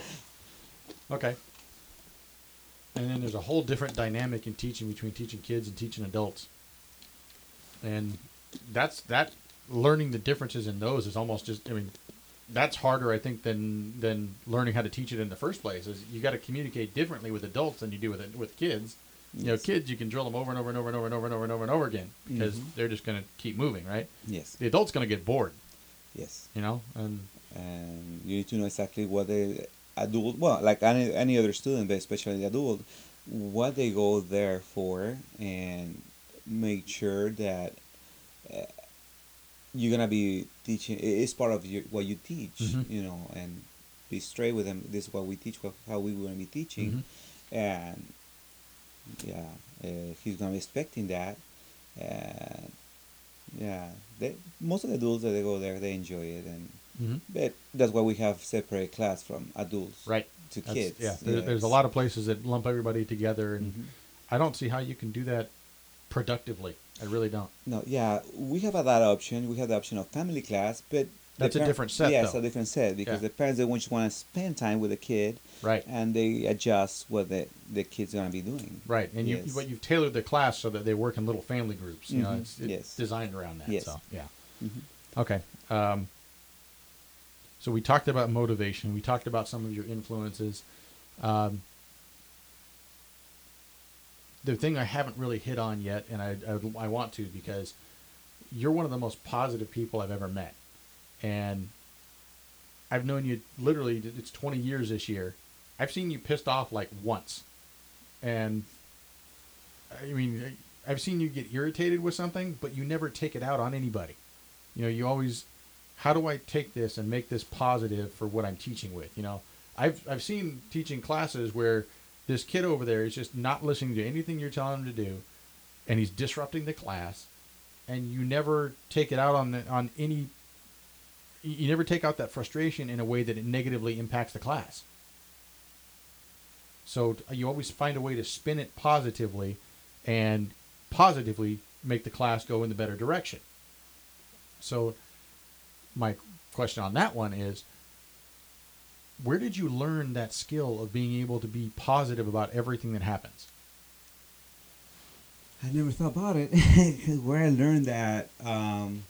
Okay. And then there's a whole different dynamic in teaching between teaching kids and teaching adults. And that's that learning the differences in those is almost just I mean that's harder I think than than learning how to teach it in the first place. Is you got to communicate differently with adults than you do with with kids. You know, kids you can drill them over and over and over and over and over and over and over and over again because Mhm. they're just going to keep moving, right? Yes. The adult's going to get bored, Yes. you know, and And you need to know exactly what the adult, well, like any any other student, but especially the adult, what they go there for, and make sure that uh, you're gonna be teaching. It's part of your, what you teach, Mhm. you know, and be straight with them. This is what we teach, what, how we to be teaching, Mhm. and yeah, uh, he's gonna be expecting that. And yeah, they, most of the adults that they go there, they enjoy it, and Mhm. but that's why we have separate class from adults Right. to That's- kids. Yeah. There, there's a lot of places that lump everybody together, and Mhm. I don't see how you can do that productively. I really don't. No, yeah, we have that option. We have the option of family class, but That's a different set, Yeah, though. it's a different set because Yeah. the parents they just want to spend time with the kid, Right. and they adjust what the the kid's gonna be doing. Right, and you Yes. but you've tailored the class so that they work in little family groups. You know, Mhm, it's, it's yes. designed around that. Yes. So yeah. Mhm. Okay. Um, so we talked about motivation. We talked about some of your influences. Um, the thing I haven't really hit on yet, and I, I, I want to because you're one of the most positive people I've ever met, and I've known you literally. It's 20 years this year. I've seen you pissed off like once, and I mean, I've seen you get irritated with something, but you never take it out on anybody. You know, you always, how do I take this and make this positive for what I'm teaching with? You know, I've I've seen teaching classes where this kid over there is just not listening to anything you're telling him to do, and he's disrupting the class, and you never take it out on the, on any. You never take out that frustration in a way that it negatively impacts the class. So you always find a way to spin it positively, and positively make the class go in the better direction. So, my question on that one is where did you learn that skill of being able to be positive about everything that happens? I never thought about it. Where I learned that, um,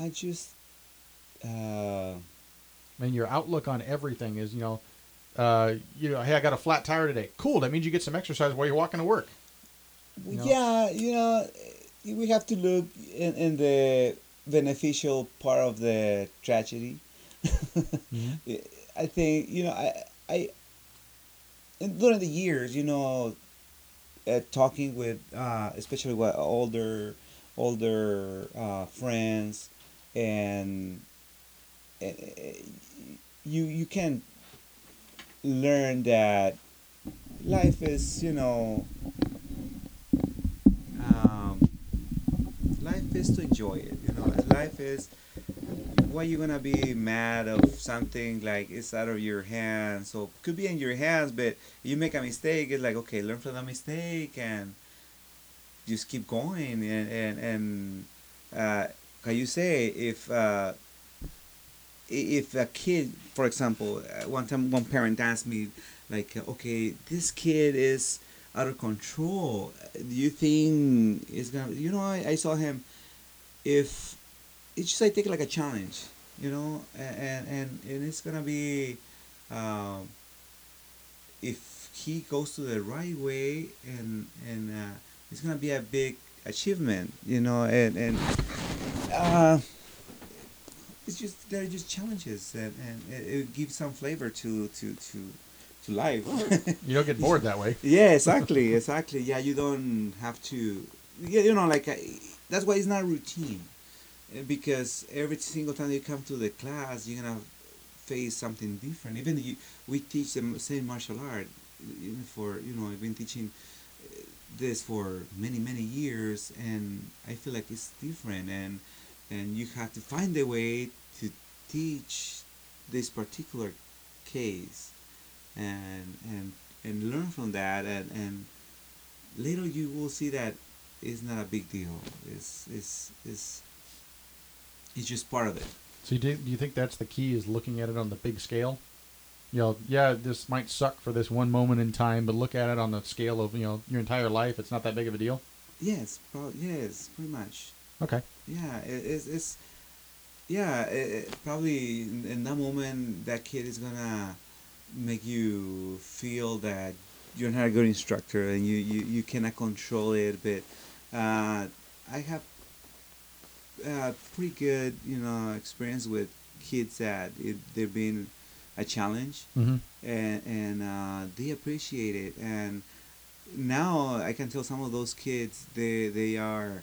I just, uh, I mean, your outlook on everything is, you know, uh, you know, hey, I got a flat tire today. Cool. That means you get some exercise while you're walking to work. Well, know? Yeah, you know, we have to look in, in the beneficial part of the tragedy. I think you know, I, I, during the years, you know, uh, talking with, uh, especially with older, older uh, friends, and uh, you you can learn that life is, you know, um, life is to enjoy it. You know, life is. Why you gonna be mad of something like it's out of your hands? So could be in your hands, but you make a mistake. It's like okay, learn from the mistake and just keep going. And and and uh, can you say if uh, if a kid, for example, uh, one time one parent asked me like, okay, this kid is out of control. Do you think it's gonna? You know, I, I saw him. If it's just like take it like a challenge, you know, and and and it's gonna be, um, if he goes to the right way, and and uh, it's gonna be a big achievement, you know, and and uh, it's just they're just challenges, and and it, it gives some flavor to to to to life. You don't get bored that way. Yeah, exactly, exactly. Yeah, you don't have to. Yeah, you know, like I, that's why it's not routine, Uh, because every single time you come to the class, you're gonna face something different. Even you, we teach the same martial art. Even for you know, I've been teaching uh, this for many many years, and I feel like it's different, and and you have to find a way to teach this particular case and and and learn from that and and later you will see that it's not a big deal it's it's it's it's just part of it So you do, do you think that's the key is looking at it on the big scale? You know, yeah, this might suck for this one moment in time, but look at it on the scale of, you know, your entire life. It's not that big of a deal. yes pro- yes pretty much Okay. Yeah it, it's, it's yeah it, it- probably in, in that moment that kid is gonna make you feel that you're not a good instructor and you, you, you cannot control it but uh, i have uh, pretty good you know experience with kids that it, they've been a challenge Mm-hmm. and and uh, they appreciate it. And now I can tell some of those kids they they are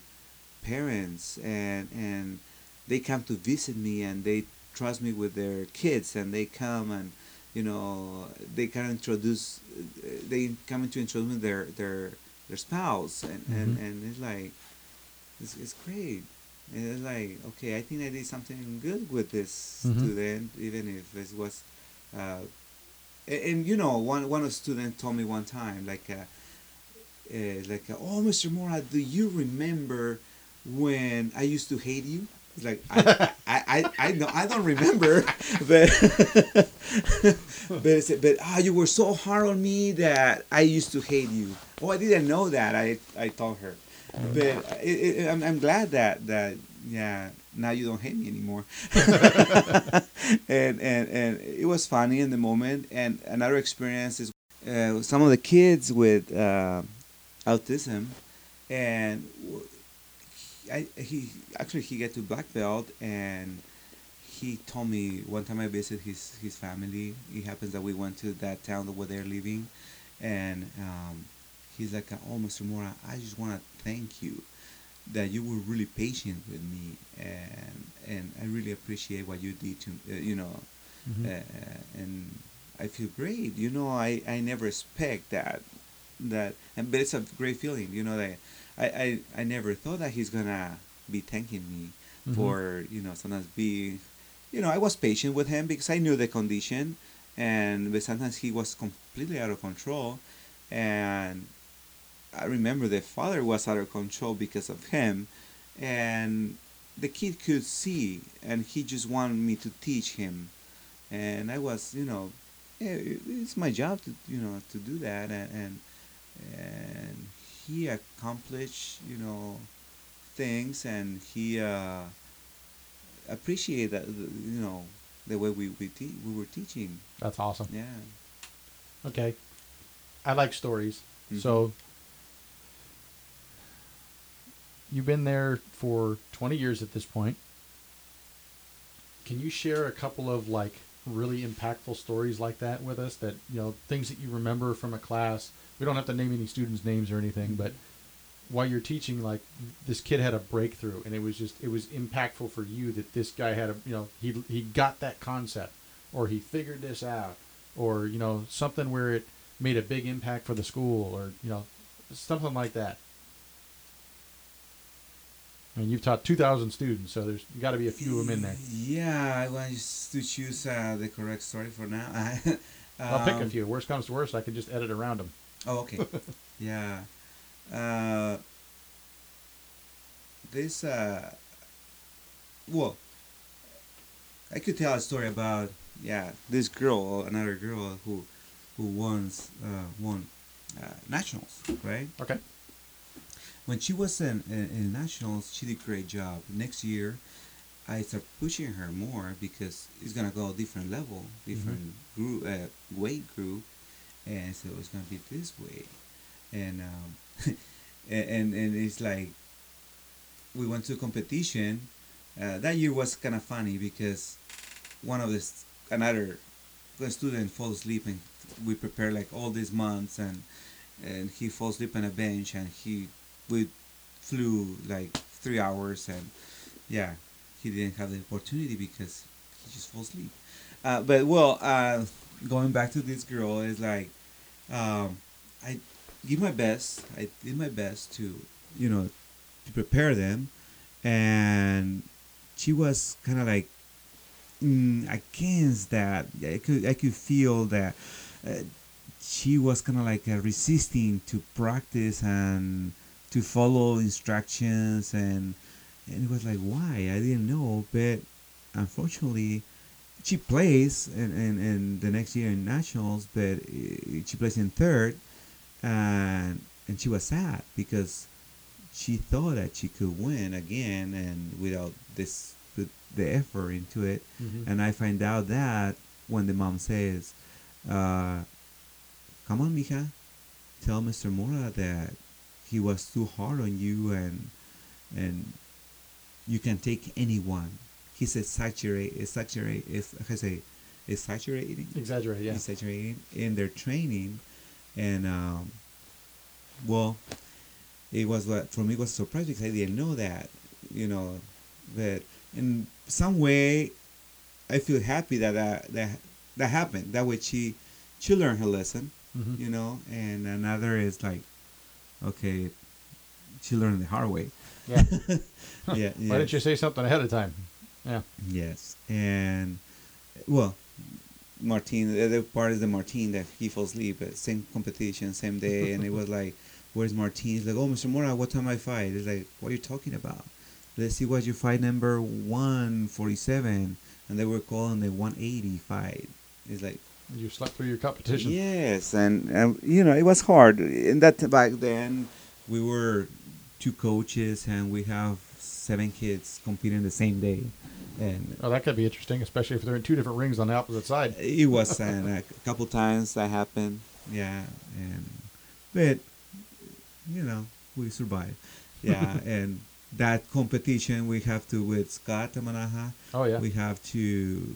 parents and and they come to visit me and they trust me with their kids and they come and you know they kind of introduce they come to introduce their their their spouse and and, Mhm. and it's like it's, it's great and it's like okay i think i did something good with this Mhm. student even if it was uh, and, and you know one one students told me one time like uh, uh, like oh mr mora do you remember when i used to hate you like I, I, I, I know I don't remember, but but it's, but ah, you were so hard on me that I used to hate you. Oh, I didn't know that. I I told her, but it, it, I'm I'm glad that that yeah now you don't hate me anymore. and and and it was funny in the moment. And another experience is uh, some of the kids with uh, autism, and I, he actually he got to black belt and he told me one time I visited his his family. It happens that we went to that town where they're living, and um, he's like, "Oh, Mr. Mora, I just want to thank you that you were really patient with me, and and I really appreciate what you did to uh, you know, Mhm. uh, and I feel great. You know, I I never expect that that, and but it's a great feeling. You know that I I, I never thought that he's gonna be thanking me Mhm. for you know sometimes be you know i was patient with him because i knew the condition and but sometimes he was completely out of control and i remember the father was out of control because of him and the kid could see and he just wanted me to teach him and i was you know it's my job to you know to do that and and, and he accomplished you know things and he uh, appreciated that, you know the way we we, te- we were teaching That's awesome. yeah Okay. I like stories. Mhm. So you've been there for 20 years at this point. Can you share a couple of like really impactful stories like that with us that, you know, things that you remember from a class? We don't have to name any students' names or anything, mm-hmm. but while you're teaching like this kid had a breakthrough and it was just it was impactful for you that this guy had a, you know, he he got that concept or he figured this out or, you know, something where it made a big impact for the school or you know something like that I mean, you've taught 2,000 students, so there's got to be a few of them in there. yeah i want to choose uh, the correct story for now I'll pick a Um, few. Worst comes to worst, I can just edit around them. Oh, okay. yeah. Uh, this, uh, well, I could tell a story about, yeah, this girl, another girl who, who once, uh, won, uh, nationals, right? Okay. When she was in, in, in nationals, she did a great job. Next year, I start pushing her more because it's gonna go a different level, different group, uh, weight group, and so it's gonna be this way, and um, and, and and it's like we went to a competition. Uh, that year was kind of funny because one of the another the student falls asleep and we prepare like all these months and and he falls asleep on a bench and he we flew like three hours and yeah he didn't have the opportunity because he just falls asleep. Uh, but well uh, going back to this girl is like um, i did my best i did my best to you know to prepare them. And she was kind of like mm, against that. I could i could feel that uh, she was kind of like uh, resisting to practice and to follow instructions and and it was like why i didn't know but unfortunately she plays and and, and the next year in nationals but she plays in third and and she was sad because she thought that she could win again and without this put the effort into it Mhm. and I find out that when the mom says, uh, "Come on, mija, tell Mr. Mora that he was too hard on you, and and you can take anyone. He's exaggerate, exaggerate, is I say, exaggerating, Exaggerate, yeah. exaggerating in their training, and um, well, it was what for me was a surprise because I didn't know that, you know, that in some way I feel happy that that that, that happened. That way she she learned her lesson, Mhm. you know, and another is like, okay, she learned the hard way. Yeah. yeah. Why didn't you say something ahead of time? Yeah. Yes, and well, Martin. The other part is the Martin that he fell asleep at same competition, same day, and it was like, "Where's Martin?" He's like, "Oh, Mr. Mora, what time I fight?" It's like, "What are you talking about?" Let's see what your fight number one forty seven, and they were calling the one eighty fight. It's like, You slept through your competition. Yes, and, and you know it was hard. In that back then, we were two coaches, and we have seven kids competing the same day, and Oh, that could be interesting, especially if they're in two different rings on the opposite side. it was and a couple times that happened. Yeah, and but you know we survived. Yeah, and that competition we have to with Scott Amanaha. Oh yeah. We have to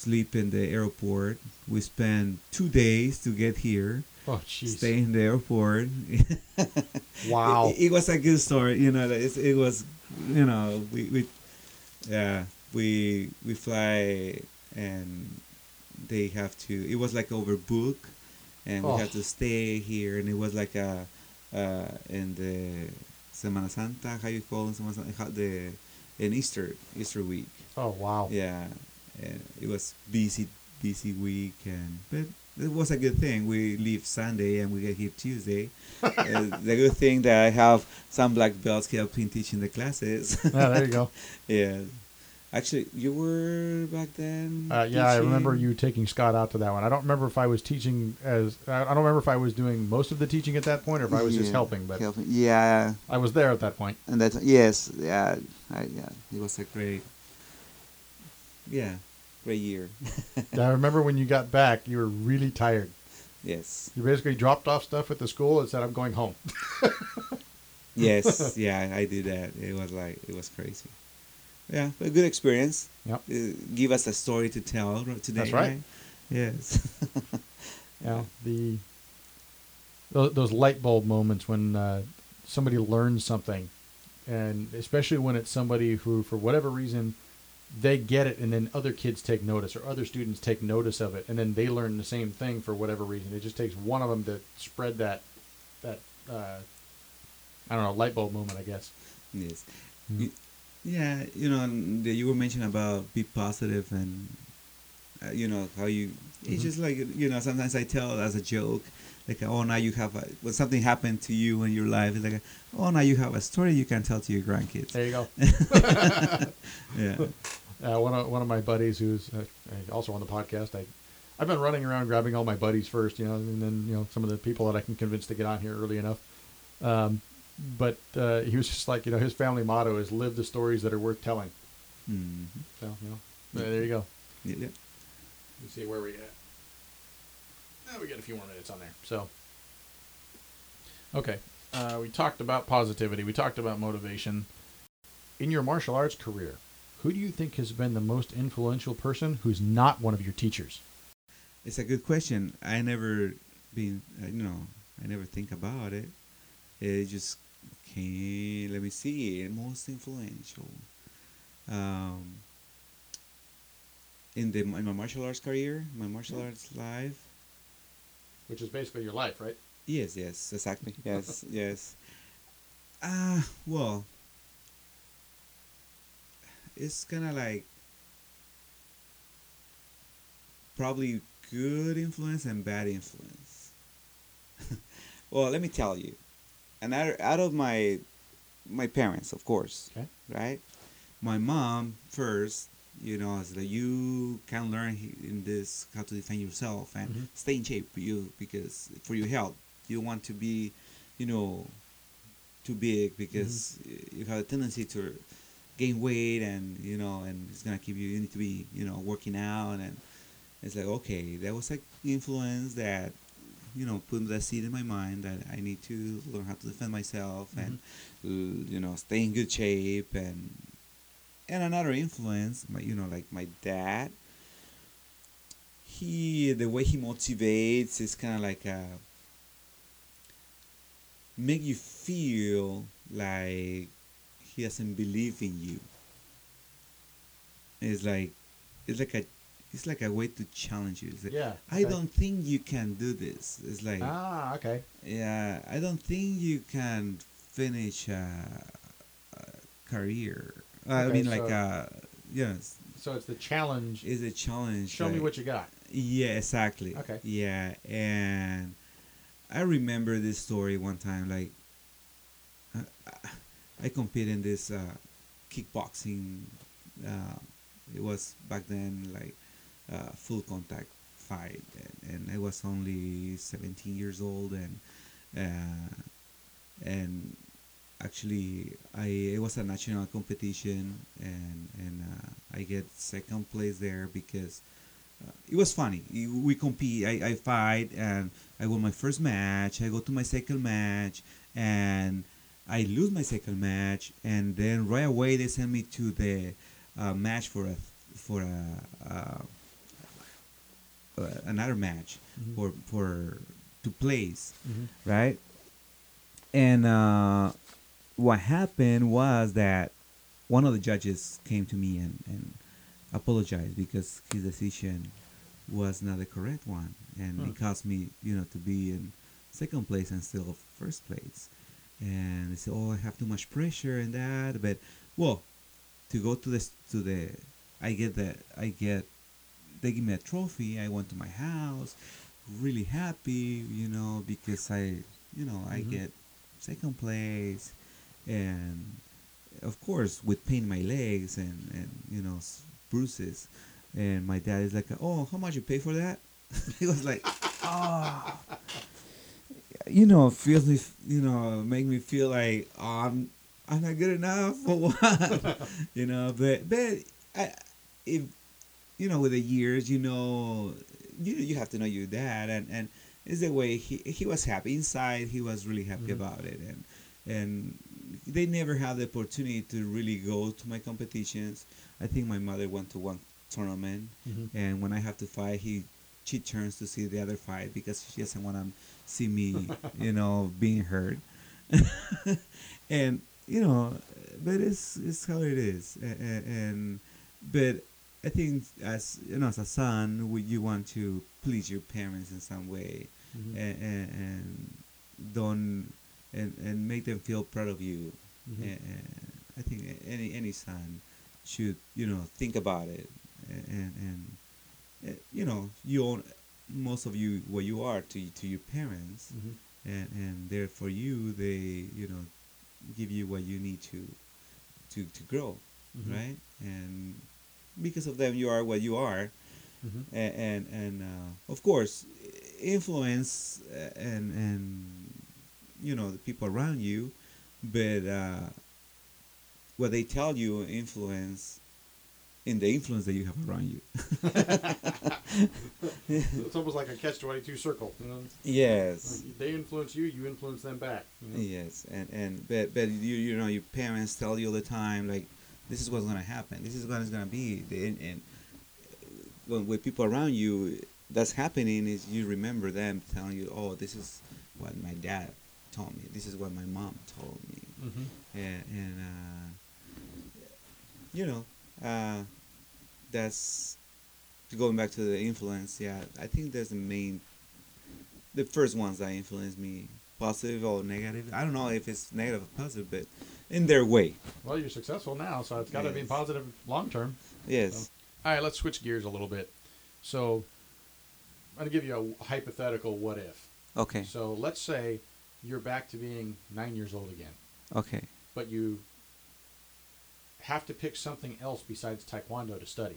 sleep in the airport. We spent two days to get here. oh jeez. Stay in the airport. Wow. It, it was a good story. You know, it's, it was. You know, we we yeah we we fly and they have to. It was like overbook, and we Oh. have to stay here. And it was like a uh, in the Semana Santa. How you call it? Semana Santa? The in Easter Easter week. Oh wow. Yeah, and it was busy, busy week, and but it was a good thing. We leave Sunday and we get here Tuesday. uh, the good thing that I have some black belts helping teaching the classes. Yeah, there you go. yeah, actually, you were back then. Uh, yeah, I remember you taking Scott out to that one. I don't remember if I was teaching as I don't remember if I was doing most of the teaching at that point or if I was just helping, but helping. Yeah, I was there at that point. and that's yes, yeah, I, yeah. It was a great, yeah, great year. I remember when you got back, you were really tired. yes. You basically dropped off stuff at the school and said, "I'm going home." yes, yeah, I did that. It was like it was crazy. Yeah, a good experience. Yep. Uh, give us a story to tell today. That's right. Yes. yeah. the those, those light bulb moments when uh, somebody learns something, and especially when it's somebody who, for whatever reason, they get it, and then other kids take notice, or other students take notice of it, and then they learn the same thing for whatever reason. It just takes one of them to spread that that uh, I don't know light bulb moment, I guess. yes. Mhm. Yeah, you know, the- you were mentioning about be positive and uh, you know how you. It's Mhm. just like you know. Sometimes I tell as a joke, like, "Oh, now you have a, when something happened to you in your life." It's like, "Oh, now you have a story you can tell to your grandkids." There you go. Yeah. Uh, one of one of my buddies who's uh, also on the podcast. I I've been running around grabbing all my buddies first, you know, and then you know some of the people that I can convince to get on here early enough. Um, but uh, he was just like, you know, his family motto is "Live the stories that are worth telling." hmm So you know, there you go. Yeah. yeah. Let's see where we at. Oh, we got a few more minutes on there. So, okay, uh, we talked about positivity. We talked about motivation. In your martial arts career, who do you think has been the most influential person who's not one of your teachers? It's a good question. I never been, uh, you know, I never think about it. It just came. Let me see. Most influential. Um, in the in my martial arts career, my martial arts life. Which is basically your life, right? Yes, yes, exactly. Yes, yes. Ah, well, it's kind of like probably good influence and bad influence. well, let me tell you, and out, out of my my parents, of course, Okay. right? My mom first, you know, is that you can learn in this how to defend yourself and Mhm. stay in shape for you because for your health. You want to be, you know, too big because you have a tendency to gain weight and you know and it's gonna keep you you need to be you know working out and it's like okay that was like influence that you know put that seed in my mind that I need to learn how to defend myself and uh, you know stay in good shape and and another influence my you know like my dad he the way he motivates is kind of like a make you feel like he doesn't believe in you it's like it's like a it's like a way to challenge you. It's like, Yeah. I okay. don't think you can do this. It's like Ah, okay. yeah, I don't think you can finish a, a career. Uh, I Okay, mean, like uh, yes, So it's the challenge. Is a challenge. Show me what you got. Yeah, exactly. Okay. Yeah, and I remember this story one time. Like, uh, I competed in this uh, kickboxing. Uh, it was back then like uh, full contact fight, and, and I was only 17 years old, and uh, and actually I it was a national competition, and and uh, I get second place there because uh, it was funny. We compete. I, I fight and I won my first match. I go to my second match and I lose my second match. And then right away they send me to the uh, match for a for a uh, uh, another match Mhm. for for to place Mhm. right? And uh, what happened was that one of the judges came to me and, and apologized because his decision was not the correct one, and Hmm. it caused me, you know, to be in second place and still first place. And they said, "Oh, I have too much pressure and that." But well, to go to this to the, I get the I get, they give me a trophy. I went to my house, really happy, you know, because I, you know, I Mhm. get second place, and of course with pain in my legs and and you know bruises, and my dad is like, "Oh, how much you pay for that?" he was like, "Oh." You know, feels me, you know, make me feel like oh, I'm, I'm not good enough for what, you know. But, but, I, if, you know, with the years, you know, you you have to know your dad, and and is the way he he was happy inside. He was really happy Mhm. about it, and and they never had the opportunity to really go to my competitions. I think my mother went to one tournament, Mhm. and when I have to fight, he she turns to see the other fight because she doesn't want to see me, you know, being hurt. and you know, but it's it's how it is, and, and but I think as you know, as a son, we- you want to please your parents in some way, Mhm. and, and, and don't and, and make them feel proud of you. Mhm. And, and I think any any son should you know think about it, and and, and you know you own most of you what you are to to your parents, Mhm. and and there for you they you know give you what you need to to to grow, Mhm. right? And because of them, you are what you are Mhm. and and, and uh, of course influence uh, and and you know the people around you but uh, what they tell you influence in the influence that you have around you it's almost like a catch twenty two circle. You know? yes Like, They influence you, you influence them back. you know? yes and and but but you you know your parents tell you all the time like this is what's gonna happen this is what it's gonna be and, and when with people around you that's happening is you remember them telling you oh this is what my dad told me this is what my mom told me Mhm. and and uh, you know uh, that's going back to the influence yeah i think that's the main the first ones that influenced me positive or negative i don't know if it's negative or positive but in their way Well, you're successful now, so it's got to be positive long term. yes All right, let's switch gears a little bit. So, I'm going to give you a hypothetical what if. okay So, let's say you're back to being nine years old again, okay but you have to pick something else besides Taekwondo to study.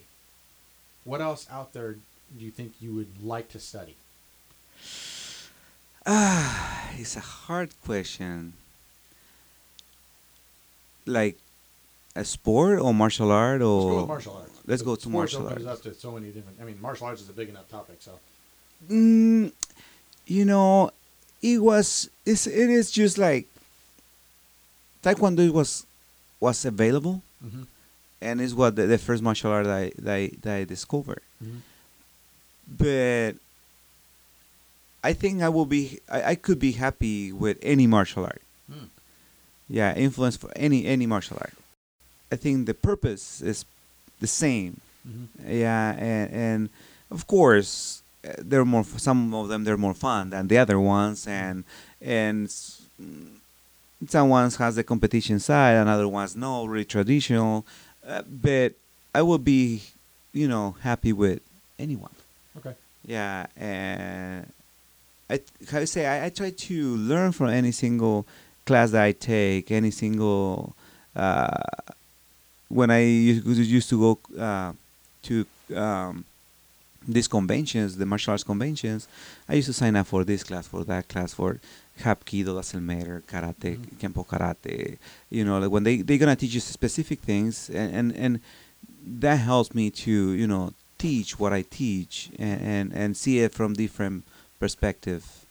What else out there do you think you would like to study? ah it's a hard question like a sport or martial art or Let's go martial arts. let's go to martial arts. up to so many different. I mean, martial arts is a big enough topic. So, Mm, you know, it was it's, it is just like Taekwondo was was available Mhm. and it's what the, the first martial art that I, that I, that I discovered. Mhm. But I think I will be I, I could be happy with any martial art. Hmm. Yeah, influence for any any martial art. I think the purpose is the same. Yeah, and and of course they're more. Some of them they're more fun than the other ones, and and mm, some ones has the competition side, and other ones no, really traditional. Uh, but I would be, you know, happy with anyone. Okay. Yeah, and I how you say I, I try to learn from any single class that I take, any single. Uh, when I used, used to go uh, to um, these conventions, the martial arts conventions, I used to sign up for this class, for that class, for Hapkido, doesn't matter, karate, Mhm. Kempo karate. You know, like when they they're gonna teach you specific things, and and, and that helps me to you know teach what I teach and and, and see it from different perspective,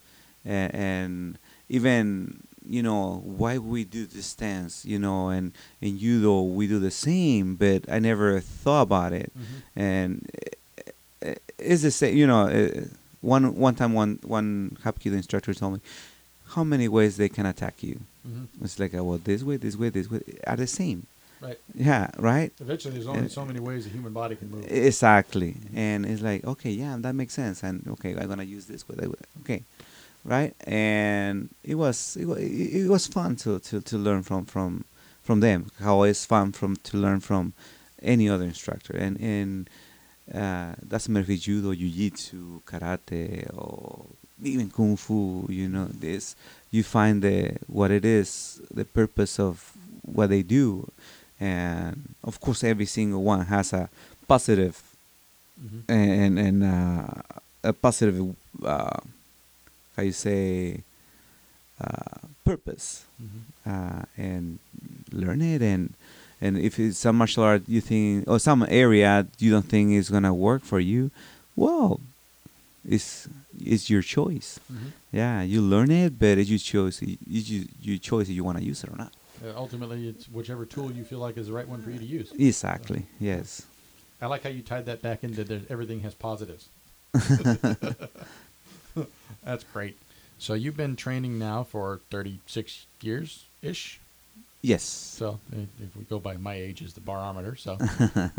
and, and even you know why we do this stance, you know, and in judo we do the same, but I never thought about it and uh, uh, the same. You know, uh, one one time one one Hapkido instructor told me how many ways they can attack you. Mm-hmm. It's like, uh, well, this way, this way, this way are the same. Right. Yeah. Right. Eventually, there's only so many ways a human body can move. Exactly. And it's like, okay, yeah, that makes sense. And okay, I'm gonna use this way. that way. Okay. Right. And it was it was it was fun to to to learn from from from them. How it's fun from to learn from any other instructor. And and uh, doesn't matter if it's judo, jiu-jitsu, karate, or even kung fu. You know, this you find the what it is, the purpose of what they do, and of course, every single one has a positive Mm-hmm. and and uh, a positive, uh, how you say, uh, purpose, Mm-hmm. uh, and learn it and. And if it's some martial art you think, or some area you don't think is gonna work for you, well, it's it's your choice. Mm-hmm. Yeah, you learn it, but it's your choice. It's your, your choice if you want to use it or not. Uh, ultimately, it's whichever tool you feel like is the right one for you to use. Exactly. Yes. I like how you tied that back into there, everything has positives. That's great. So you've been training now for 36 years ish. Yes. So if we go by my age as the barometer, so I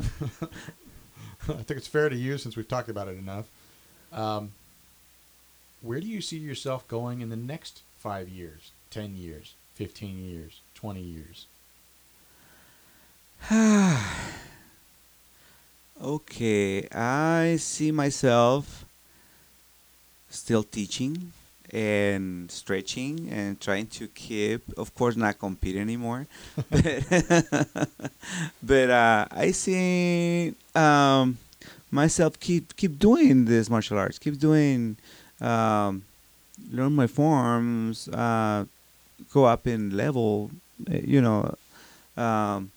think it's fair to use since we've talked about it enough. Um, where do you see yourself going in the next five years, 10 years, 15 years, 20 years? okay, I see myself still teaching and stretching and trying to keep, of course, not compete anymore, but, but uh, I see um, myself keep keep doing this martial arts, keep doing, um, learn my forms, uh, go up in level, uh, you know. Um,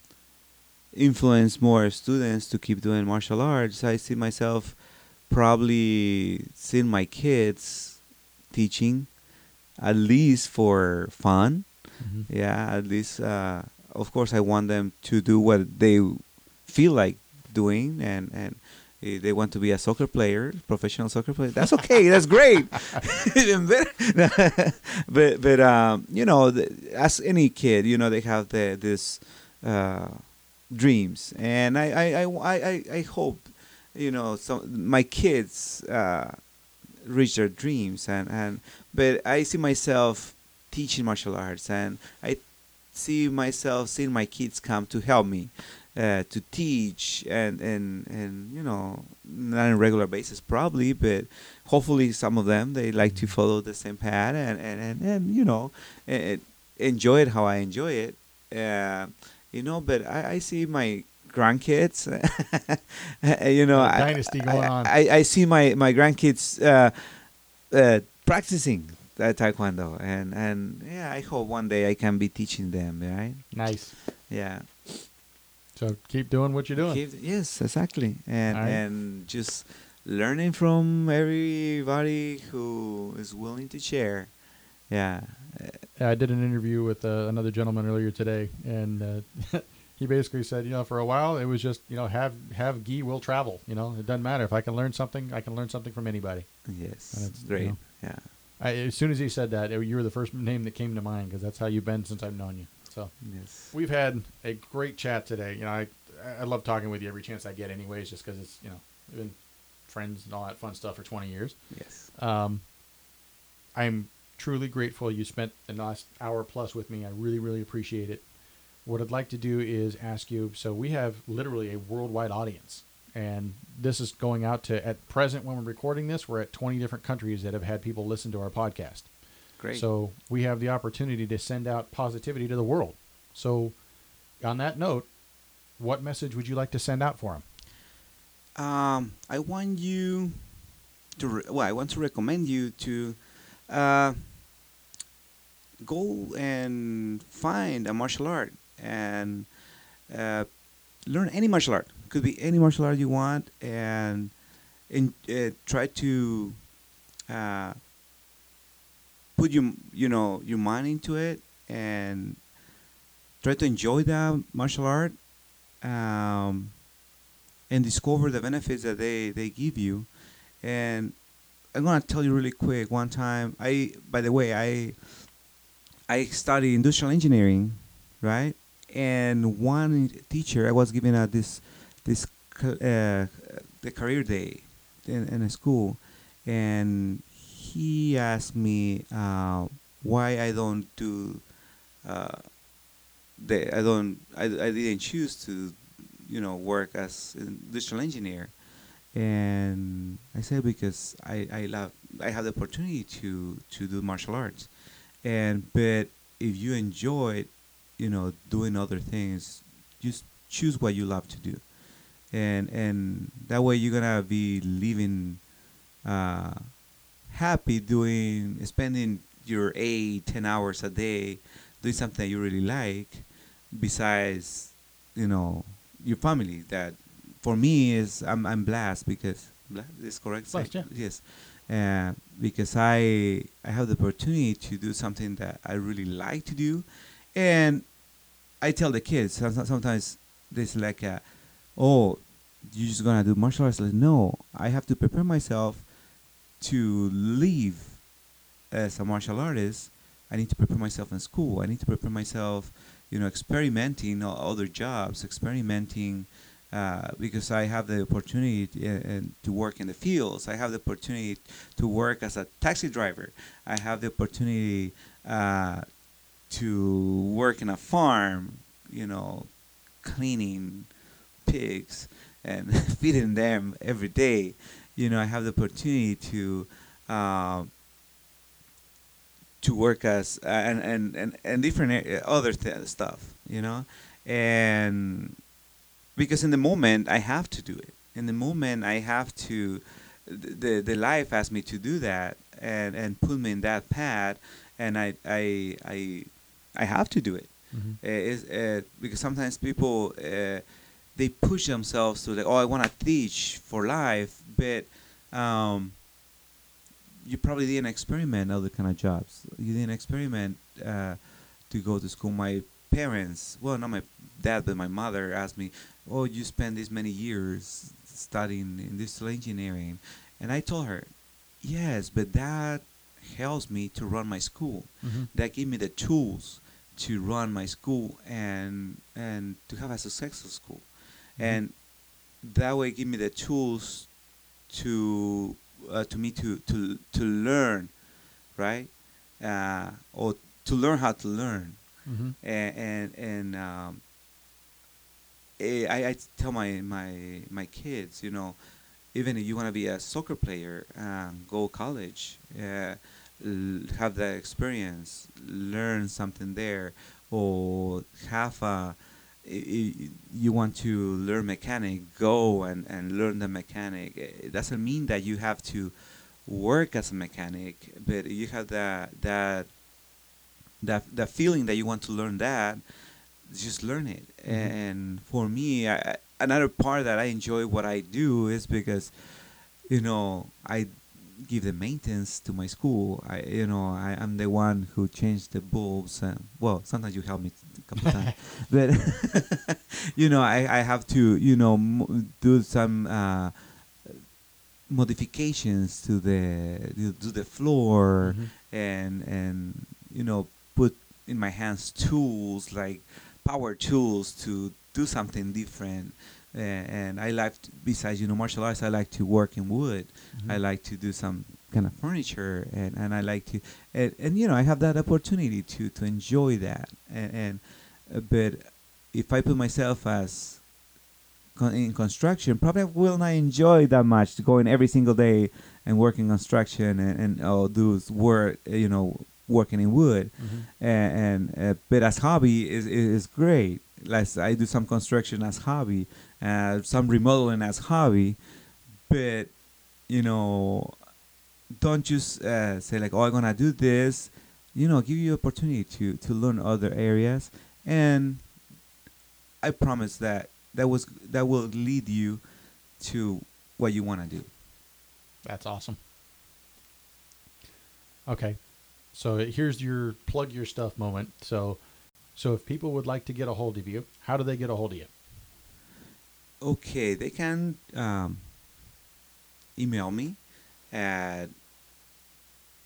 influence more students to keep doing martial arts. I see myself probably seeing my kids teaching at least for fun. Yeah, at least uh, of course I want them to do what they feel like doing and and if they want to be a soccer player, professional soccer player. That's okay. that's great. But but um, you know, the, as any kid, you know, they have the this uh, dreams, and I I, I, I, I- I hope you know some my kids uh, reach their dreams, and and but I see myself teaching martial arts, and I see myself seeing my kids come to help me uh, to teach and and and you know not on a regular basis probably but hopefully some of them they like to follow the same path and and and, and you know and enjoy it how I enjoy it uh, you know but I, I see my grandkids you know A I- dynasty going I, on. I, I see my my grandkids uh, uh, practicing uh, taekwondo and and yeah I hope one day I can be teaching them right Nice. yeah So keep doing what you're doing. Keep- yes, exactly, and right. and just learning from everybody who is willing to share. Yeah, Yeah, I did an interview with uh, another gentleman earlier today, and uh, he basically said, you know, for a while it was just, you know, have have gi will travel. You know, it doesn't matter if I can learn something, I can learn something from anybody. yes, And it's, you great. know, Yeah, I, as soon as he said that, it- you were the first name that came to mind because that's how you've been since I've known you. So yes, we've had a great chat today. You know, I I- I love talking with you every chance I get, anyways, just because it's you know we've been friends and all that fun stuff for 20 years. Yes. Um, I'm truly grateful you spent the last hour plus with me. I really, really appreciate it. What I'd like to do is ask you. So we have literally a worldwide audience, and this is going out to at present when we're recording this, we're at 20 different countries that have had people listen to our podcast. Great. So we have the opportunity to send out positivity to the world. So, on that note, what message would you like to send out for them? um, I want you to re- well, I want to recommend you to uh, go and find a martial art and uh, learn any martial art. Could be any martial art you want, and and uh, try to uh, put your you know your mind into it and try to enjoy that martial art. Um, and discover the benefits that they, they give you. And I'm gonna tell you really quick. One time, I by the way, I I studied industrial engineering, right? And one teacher, I was giving out this this uh, the career day in, in a school, and he asked me uh, why I don't do uh, the I don't I, I didn't choose to you know work as an industrial engineer. And I said because I, I love I have the opportunity to to do martial arts. And but if you enjoy you know doing other things just choose what you love to do. And and that way you're gonna be living uh, happy doing spending your eight ten hours a day doing something that you really like besides you know your family that for me is I'm I'm blessed because blessed? is correct? Blessed, yeah. yes. Uh, because I I have the opportunity to do something that I really like to do and I tell the kids some- sometimes there's like a oh you're just gonna do martial arts like no I have to prepare myself to leave as a martial artist I need to prepare myself in school I need to prepare myself you know, experimenting other jobs, experimenting uh, because I have the opportunity to, uh, to work in the fields. I have the opportunity to work as a taxi driver. I have the opportunity uh, to work in a farm, you know, cleaning pigs and feeding them every day. You know, I have the opportunity to. Uh, to work as uh, and and and, and different other th- stuff you know and because in the moment i have to do it in the moment i have to the the life asked me to do that and and put me in that path and i i i i have to do it Mm-hmm. uh, is uh, because sometimes people uh, they push themselves to like oh i want to teach for life but um, you probably didn't experiment other kind of jobs you didn't experiment uh, to go to school my parents well not my dad but my mother asked me oh you spent this many years studying industrial engineering and i told her yes but that helps me to run my school Mm-hmm. that gave me the tools to run my school and and to have a successful school. And that way give me the tools to uh, to me to to to learn right? Uh, or to learn how to learn. Mm-hmm. and and, and um, I, I tell my my my kids you know even if you want to be a soccer player um, go college uh, have that experience learn something there or have a you want to learn mechanic go and, and learn the mechanic. Eh, it doesn't mean that you have to work as a mechanic but you have that that that that feeling that you want to learn that just learn it. Mm-hmm. And for me I- another part that i enjoy what i do is because you know i give the maintenance to my school i you know I, i'm the one who changed the bulbs and well sometimes you help me a couple times but you know I, I have to you know m- do some uh, modifications to the to the floor Mm-hmm. and and you know put in my hands tools like power tools to do something different. And, and I like, to, besides you know martial arts, I like to work in wood. Mm-hmm. I like to do some kind of furniture, and, and I like to, and, and you know I have that opportunity to to enjoy that. And, and uh, but if I put myself as con- in construction, probably will not enjoy that much to going every single day and working construction and and oh, do work you know working in wood Mm-hmm. and, and uh, but as hobby is is great. Like I do some construction as hobby, uh, some remodeling as hobby, but you know, don't just uh, say like, oh, I'm gonna do this. You know, give you opportunity to to learn other areas, and I promise that that was that will lead you to what you want to do. That's awesome. Okay. So here's your plug your stuff moment. So so if people would like to get a hold of you, how do they get a hold of you? Okay, they can um, email me at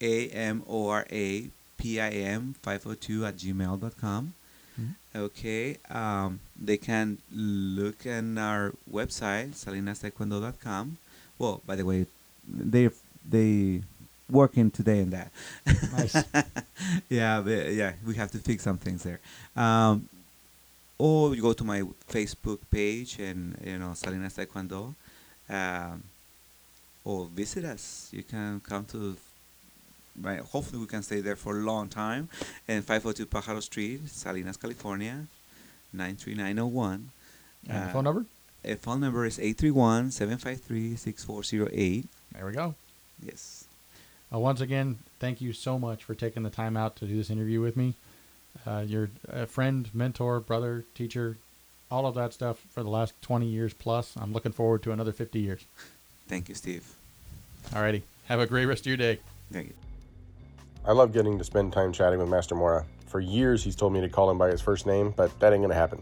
amorapim502 at gmail.com. Mhm. Okay, um, they can look in our website, salinastaekwondo.com. Well, by the way, they they working today in that. Nice. yeah, but, yeah, we have to fix some things there. Um, or you go to my Facebook page and you know Salinas Taekwondo, um, or visit us. You can come to. Right, hopefully we can stay there for a long time. And 502 Pajaro Street, Salinas, California, 93901. And the Uh, phone number? A phone number is 831-753-6408. There we go. Yes. Uh, once again, thank you so much for taking the time out to do this interview with me. Uh, you're a friend, mentor, brother, teacher, all of that stuff for the last 20 years plus. I'm looking forward to another 50 years. Thank you, Steve. Alrighty. Have a great rest of your day. Thank you. I love getting to spend time chatting with Master Mora. For years, he's told me to call him by his first name, but that ain't gonna happen.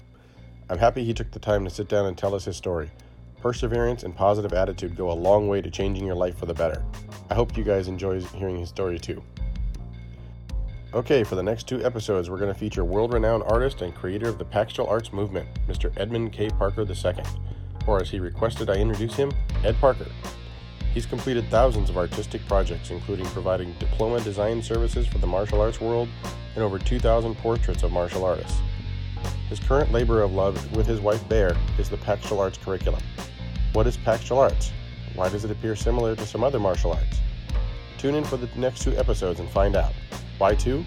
I'm happy he took the time to sit down and tell us his story. Perseverance and positive attitude go a long way to changing your life for the better. I hope you guys enjoy hearing his story too. Okay, for the next two episodes, we're going to feature world renowned artist and creator of the Paxtral Arts Movement, Mr. Edmund K. Parker II, or as he requested I introduce him, Ed Parker. He's completed thousands of artistic projects, including providing diploma design services for the martial arts world and over 2,000 portraits of martial artists. His current labor of love with his wife Bear is the Paxtral Arts curriculum. What is Paxtral Arts? Why does it appear similar to some other martial arts? Tune in for the next two episodes and find out. Why two?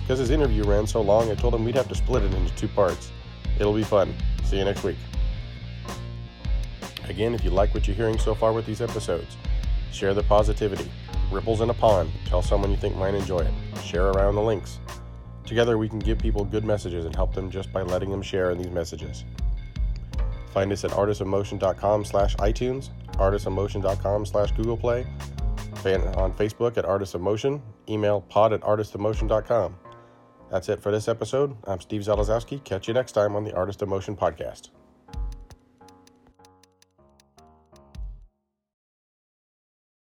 Because his interview ran so long, I told him we'd have to split it into two parts. It'll be fun. See you next week. Again, if you like what you're hearing so far with these episodes, share the positivity. Ripples in a pond. Tell someone you think might enjoy it. Share around the links. Together, we can give people good messages and help them just by letting them share in these messages. Find us at artistofmotion.com slash iTunes, artistofmotion.com slash Google Play, on Facebook at Artist of Motion, email pod at artistofmotion.com. That's it for this episode. I'm Steve Zalazowski. Catch you next time on the Artist of Motion podcast.